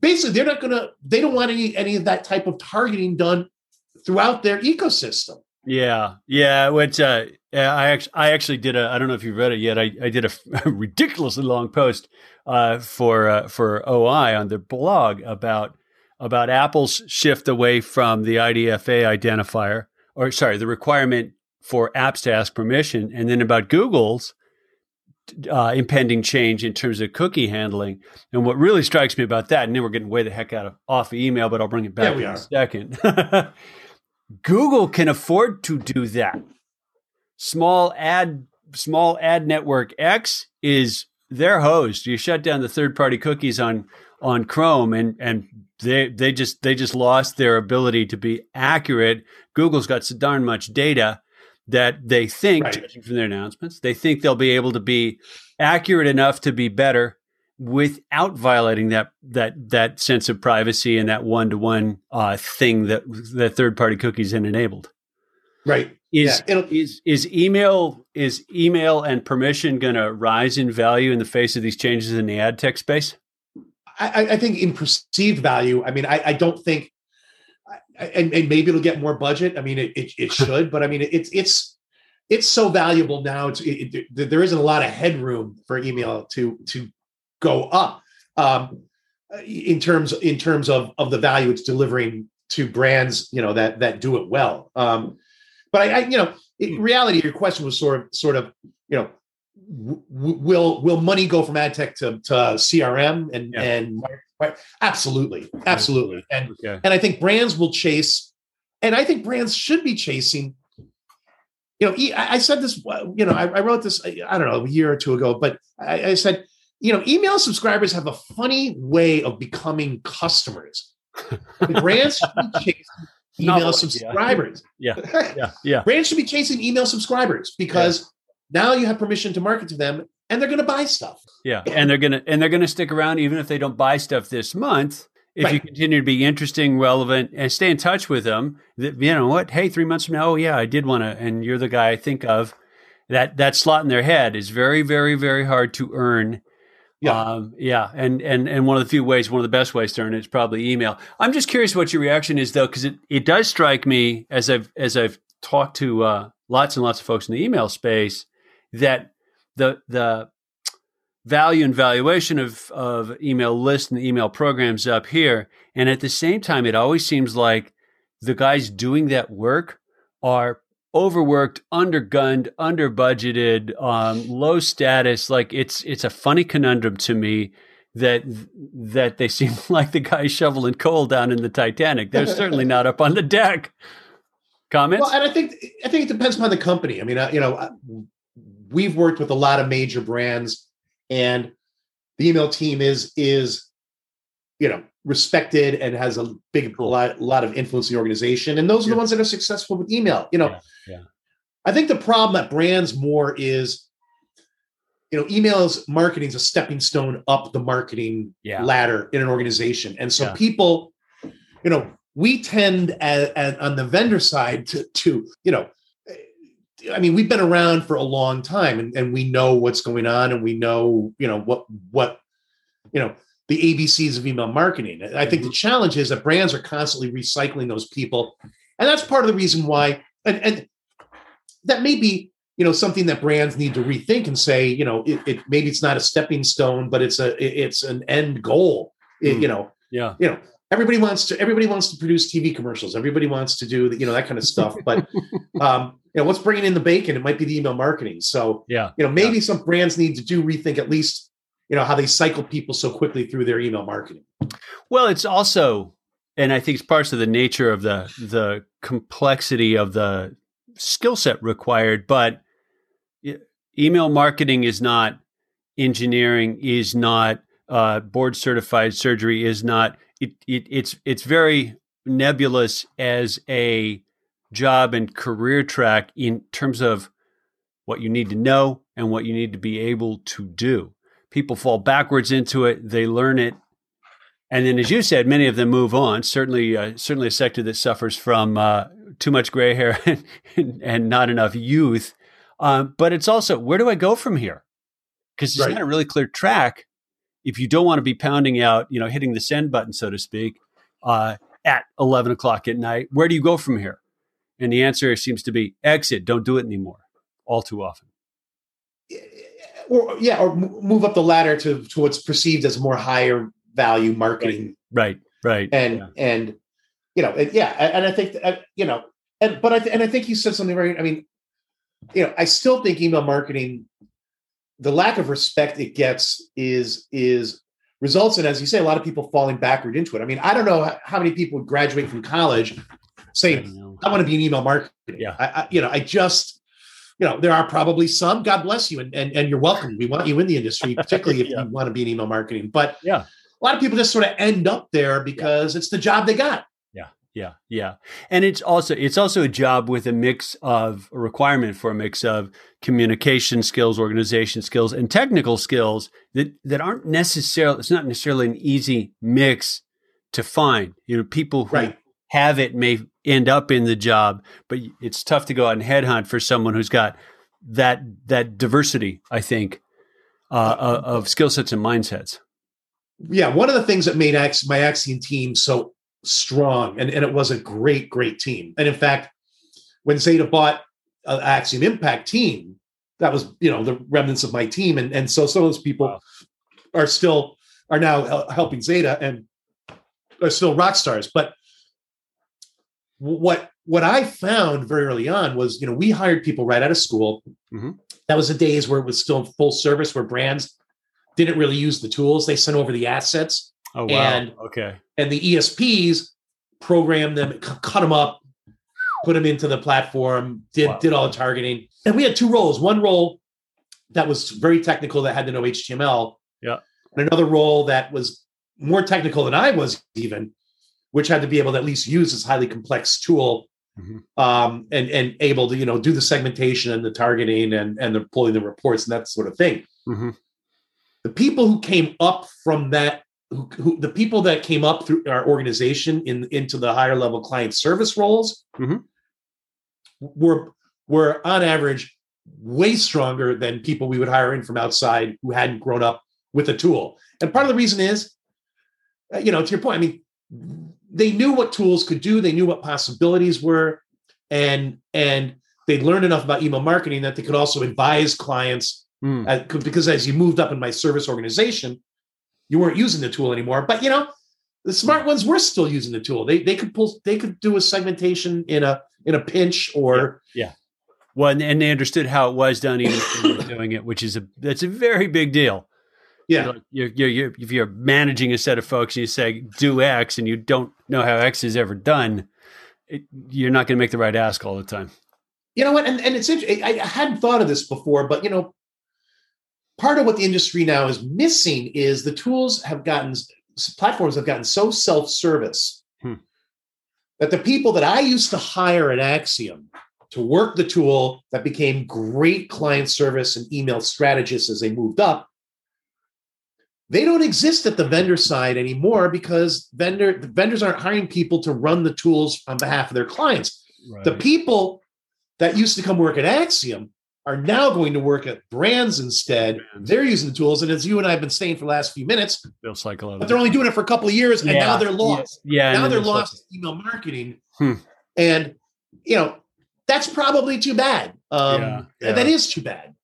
basically they're not going to they don't want any any of that type of targeting done throughout their ecosystem. Yeah, yeah. Which uh, I actually I actually did a I don't know if you've read it yet. I, I did a, a *laughs* ridiculously long post uh, for uh, for OI on their blog about about Apple's shift away from the IDFA identifier, or sorry, the requirement for apps to ask permission, and then about Google's uh, impending change in terms of cookie handling. And what really strikes me about that, and then we're getting way the heck out of off of email, but I'll bring it back yeah, in are. a second. *laughs* Google can afford to do that. Small ad, small ad network X is their host. You shut down the third party cookies on on Chrome, and and they they just they just lost their ability to be accurate. Google's got so darn much data that they think, right. judging from their announcements, they think they'll be able to be accurate enough to be better without violating that that that sense of privacy and that one to one thing that that third party cookies enabled. Right. Is yeah, is is email is email and permission going to rise in value in the face of these changes in the ad tech space? I, I think in perceived value. I mean, I, I don't think and, and maybe it'll get more budget. I mean, it, it, it *laughs* should, but I mean, it's it's it's so valuable now. It's it, it, there isn't a lot of headroom for email to to go up um, in terms in terms of of the value it's delivering to brands, you know that that do it well. Um, but I, I you know, in reality, your question was sort of sort of you know w- will will money go from ad tech to, to CRM and yeah. and Right. Absolutely. Absolutely. And okay. and I think brands will chase, and I think brands should be chasing. You know, I said this, uh, you know, I, wrote this, uh, I don't know, a year or two ago, but I, I said, you know, email subscribers have a funny way of becoming customers. *laughs* brands should be chasing email subscribers. Yeah. Yeah. *laughs* yeah. yeah. brands should be chasing email subscribers because yeah. now you have permission to market to them and they're going to buy stuff. Yeah, and they're going to and they're going to stick around even if they don't buy stuff this month. If right. you continue to be interesting, relevant, and stay in touch with them, that you know what? Hey, three months from now, oh yeah, I did want to, and you're the guy I think of. That that slot in their head is very, very, very hard to earn. Yeah, um, yeah, and and and one of the few ways, one of the best ways to earn it is probably email. I'm just curious what your reaction is though, because it it does strike me as I've as I've talked to uh, lots and lots of folks in the email space that the the value and valuation of of email lists and email programs up here, and at the same time, it always seems like the guys doing that work are overworked, undergunned, under budgeted, um, low status. Like it's it's a funny conundrum to me that that they *laughs* seem like the guys shoveling coal down in the Titanic. They're certainly not up on the deck. Comments? Well, and I think I think it depends upon the company. I mean, you know, we've worked with a lot of major brands and the email team is is you know respected and has a big lot, lot of influence in the organization and those are yeah. the ones that are successful with email you know yeah. yeah. i think the problem at brands more is you know emails marketing is a stepping stone up the marketing ladder in an organization and so people you know we tend at, on the vendor side to to you know I mean, we've been around for a long time and, and we know what's going on and we know, you know, what, what, you know, the ABCs of email marketing. I think the mm-hmm. challenge is that brands are constantly recycling those people. And that's part of the reason why, and, and that may be, you know, something that brands need to rethink and say, you know, it, it maybe it's not a stepping stone, but it's a, it's an end goal, mm. you know, yeah, you know, everybody wants to everybody wants to produce TV commercials. Everybody wants to do you know that kind of stuff. But *laughs* um, you know what's bringing in the bacon? It might be the email marketing. So yeah, you know maybe yeah. some brands need to do rethink at least you know how they cycle people so quickly through their email marketing. Well, it's also, and I think it's parts of the nature of the the complexity of the skill set required, but email marketing is not engineering is not uh, board certified surgery is not it, it it's it's very nebulous as a job and career track in terms of what you need to know and what you need to be able to do. People fall backwards into it, they learn it, and then, as you said, many of them move on. Certainly, uh, certainly a sector that suffers from uh, too much gray hair *laughs* and, and, not enough youth. Um, but it's also where do I go from here? Because it's right. not a really clear track. If you don't want to be pounding out, you know, hitting the send button, so to speak, uh, at eleven o'clock at night, where do you go from here? And the answer seems to be exit. Don't do it anymore. All too often. Or yeah, or move up the ladder to to what's perceived as more higher value marketing. Right. Right. And yeah. and you know, yeah, and I think uh, you know, and but I th- and I think you said something very. I mean, you know, I still think email marketing, the lack of respect it gets is is results in, as you say, a lot of people falling backward into it. I mean, I don't know how many people graduate from college saying, "I, I want to be an email marketer." Yeah, I, I, you know, I just, you know, there are probably some. God bless you, and and, and you're welcome. We want you in the industry, particularly if *laughs* yeah. you want to be in email marketing. But yeah, a lot of people just sort of end up there because yeah. it's the job they got yeah yeah. And it's also it's also a job with a mix of a requirement for a mix of communication skills organization skills and technical skills that that aren't necessarily it's not necessarily an easy mix to find. You know people who right. have it may end up in the job but it's tough to go out and headhunt for someone who's got that that diversity i think uh, of skill sets and mindsets. Yeah one of the things that made my Acxiom team so strong, and, and it was a great, great team. And in fact, when Zeta bought uh, Acxiom Impact team, that was you know the remnants of my team, and and so some of those people wow. are still are now helping Zeta and are still rock stars. But what what I found very early on was you know we hired people right out of school. Mm-hmm. That was the days where it was still full service, where brands didn't really use the tools; they sent over the assets. Oh wow! And, okay. And the ESPs programmed them, cut them up, put them into the platform, did wow. did all the targeting. And we had two roles. One role that was very technical that had to know HTML. Yeah. And another role that was more technical than I was even, which had to be able to at least use this highly complex tool mm-hmm. um, and and able to you know do the segmentation and the targeting and and the pulling the reports and that sort of thing. Mm-hmm. The people who came up from that who, who, the people that came up through our organization in into the higher level client service roles mm-hmm. were were on average way stronger than people we would hire in from outside who hadn't grown up with a tool. And part of the reason is, uh, you know, to your point, I mean, they knew what tools could do, they knew what possibilities were, and and they'd learned enough about email marketing that they could also advise clients. Mm. Because as you moved up in my service organization, you weren't using the tool anymore. But you know, the smart ones were still using the tool. They they could pull they could do a segmentation in a in a pinch or yeah. yeah. Well, and, they understood how it was done, even doing it, which is a that's a very big deal. Yeah, you're, you're, you're, if you're managing a set of folks and you say do X and you don't know how X is ever done, it, you're not going to make the right ask all the time. You know what? And, and it's interesting. I hadn't thought of this before, but you know, part of what the industry now is missing is the tools have gotten platforms have gotten so self-service hmm. that the people that I used to hire at Acxiom to work the tool that became great client service and email strategists as they moved up they don't exist at the vendor side anymore because vendor the vendors aren't hiring people to run the tools on behalf of their clients right. the people that used to come work at Acxiom are now going to work at brands instead. Brands. They're using the tools, and as you and I have been saying for the last few minutes, they'll cycle out. But they're only doing it for a couple of years, and yeah. now they're lost. Yeah, yeah now they're lost email marketing, hmm. and you know that's probably too bad. Um, yeah, yeah. That is too bad.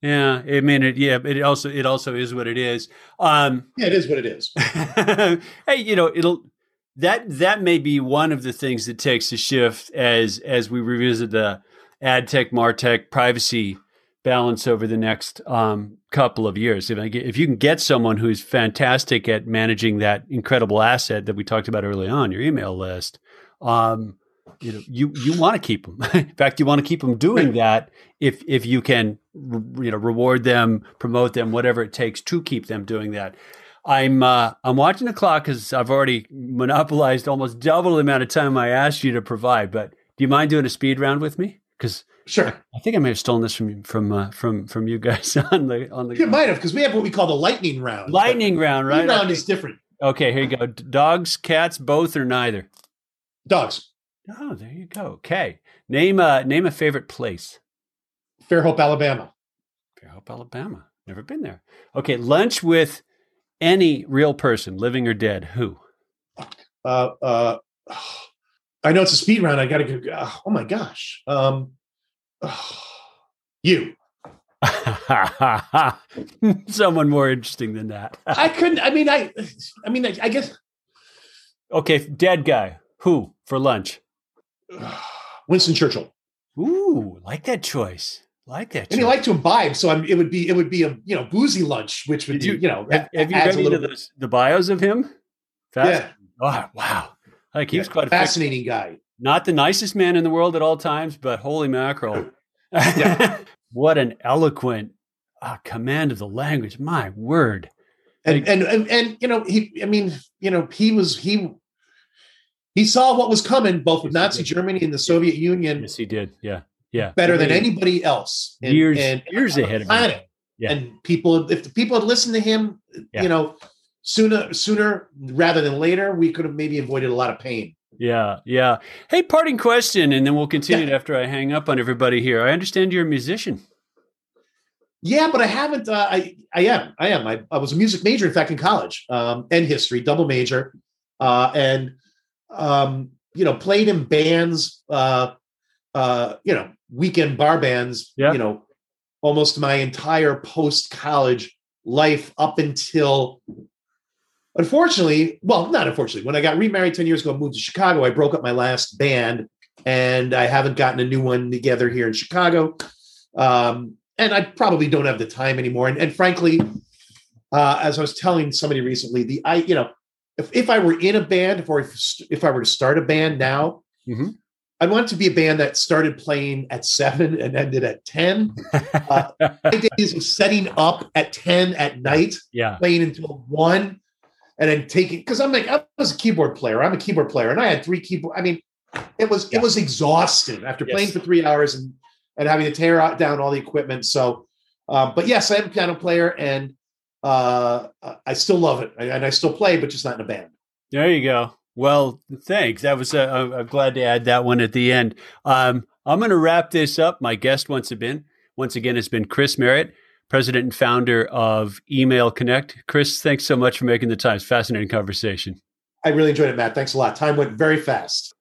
Yeah, I mean it. Yeah, it also it also is what it is. Um, yeah, it is what it is. *laughs* hey, you know it'll that that may be one of the things that takes a shift as as we revisit the ad tech, martech, privacy balance over the next um, couple of years. If, get, if you can get someone who's fantastic at managing that incredible asset that we talked about early on, your email list, um, you know, you you want to keep them. *laughs* In fact, you want to keep them doing that if if you can, you know, reward them, promote them, whatever it takes to keep them doing that. I'm uh, I'm watching the clock because I've already monopolized almost double the amount of time I asked you to provide. But do you mind doing a speed round with me? Because sure, I think I may have stolen this from from uh, from from you guys *laughs* on the on the. You might have because we have what we call the lightning round. Lightning round, right? round okay. is different. Okay, here you go. Dogs, cats, both or neither. Dogs. Oh, there you go. Okay, name uh name a favorite place. Fairhope, Alabama. Fairhope, Alabama. Never been there. Okay, lunch with any real person, living or dead. Who? Uh, uh, I know it's a speed round. I got to go. oh my gosh. Um, *sighs* you. *laughs* Someone more interesting than that. I *laughs* couldn't. I mean, I. I mean, I, I guess. Okay, dead guy. Who for lunch? *sighs* Winston Churchill. Ooh, like that choice. Like that. And he liked to imbibe, so I'm, it would be it would be a you know boozy lunch, which would you, be you know have, have you read into the, the, bios of him? Fast? Yeah. Oh, wow. Like he yeah, was quite a fascinating guy. Not the nicest man in the world at all times, but holy mackerel! *laughs* what an eloquent uh, command of the language. My word. And, like, and and and you know he I mean you know he was he he saw what was coming both with Nazi Germany and the Soviet Union. Yes, he did. Yeah yeah, better than anybody else. And, years, and, years ahead of planet. Yeah. And people, if the people had listened to him, yeah. you know, sooner, sooner rather than later, we could have maybe avoided a lot of pain. Yeah, yeah. Hey, parting question, and then we'll continue yeah. after I hang up on everybody here. I understand you're a musician. Yeah, but I haven't. Uh, I I am. I am. I, I was a music major, in fact, in college, um, and history, double major, uh, and um, you know, played in bands. Uh, uh, you know, weekend bar bands, yeah. you know, almost my entire post college life up until unfortunately, well, not unfortunately, when I got remarried 10 years ago, moved to Chicago, I broke up my last band and I haven't gotten a new one together here in Chicago. Um, and I probably don't have the time anymore. And, and frankly, uh, as I was telling somebody recently, the I, you know, if, if I were in a band, or if, if I were to start a band now, mm-hmm. I wanted to be a band that started playing at seven and ended at 10. Uh, *laughs* days of setting up at 10 at night, yeah. playing until one, and then taking because I'm like, I was a keyboard player. I'm a keyboard player, and I had three keyboard. I mean, it was yeah. it was exhausting after yes. playing for three hours and and having to tear out down all the equipment. So, uh, but yes, I am a piano player, and uh, I still love it, and I still play, but just not in a band. There you go. Well, thanks. That was I'm glad to add that one at the end. Um, I'm going to wrap this up. My guest once again, once again, has been Chris Marriott, president and founder of Email Connect. Chris, thanks so much for making the time. It's fascinating conversation. I really enjoyed it, Matt. Thanks a lot. Time went very fast.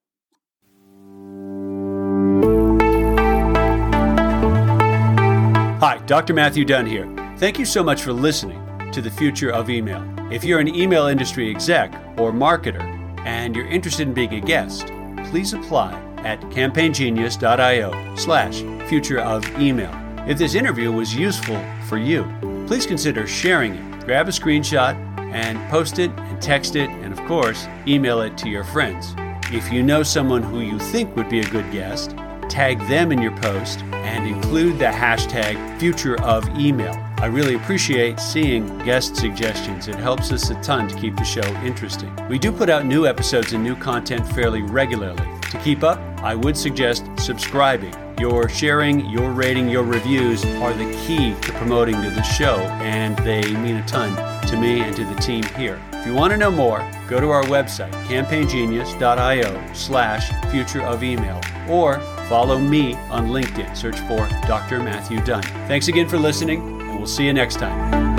Hi, Dr. Matthew Dunn here. Thank you so much for listening to the future of email. If you're an email industry exec or marketer and you're interested in being a guest, please apply at campaigngenius.io slash future of email. If this interview was useful for you, please consider sharing it. Grab a screenshot and post it and text it and, of course, email it to your friends. If you know someone who you think would be a good guest, tag them in your post and include the hashtag future of email. I really appreciate seeing guest suggestions. It helps us a ton to keep the show interesting. We do put out new episodes and new content fairly regularly. To keep up, I would suggest subscribing. Your sharing, your rating, your reviews are the key to promoting to the show, and they mean a ton to me and to the team here. If you want to know more, go to our website, campaigngenius.io slash future of email, or follow me on LinkedIn. Search for Dr. Matthew Dunn. Thanks again for listening and We'll see you next time.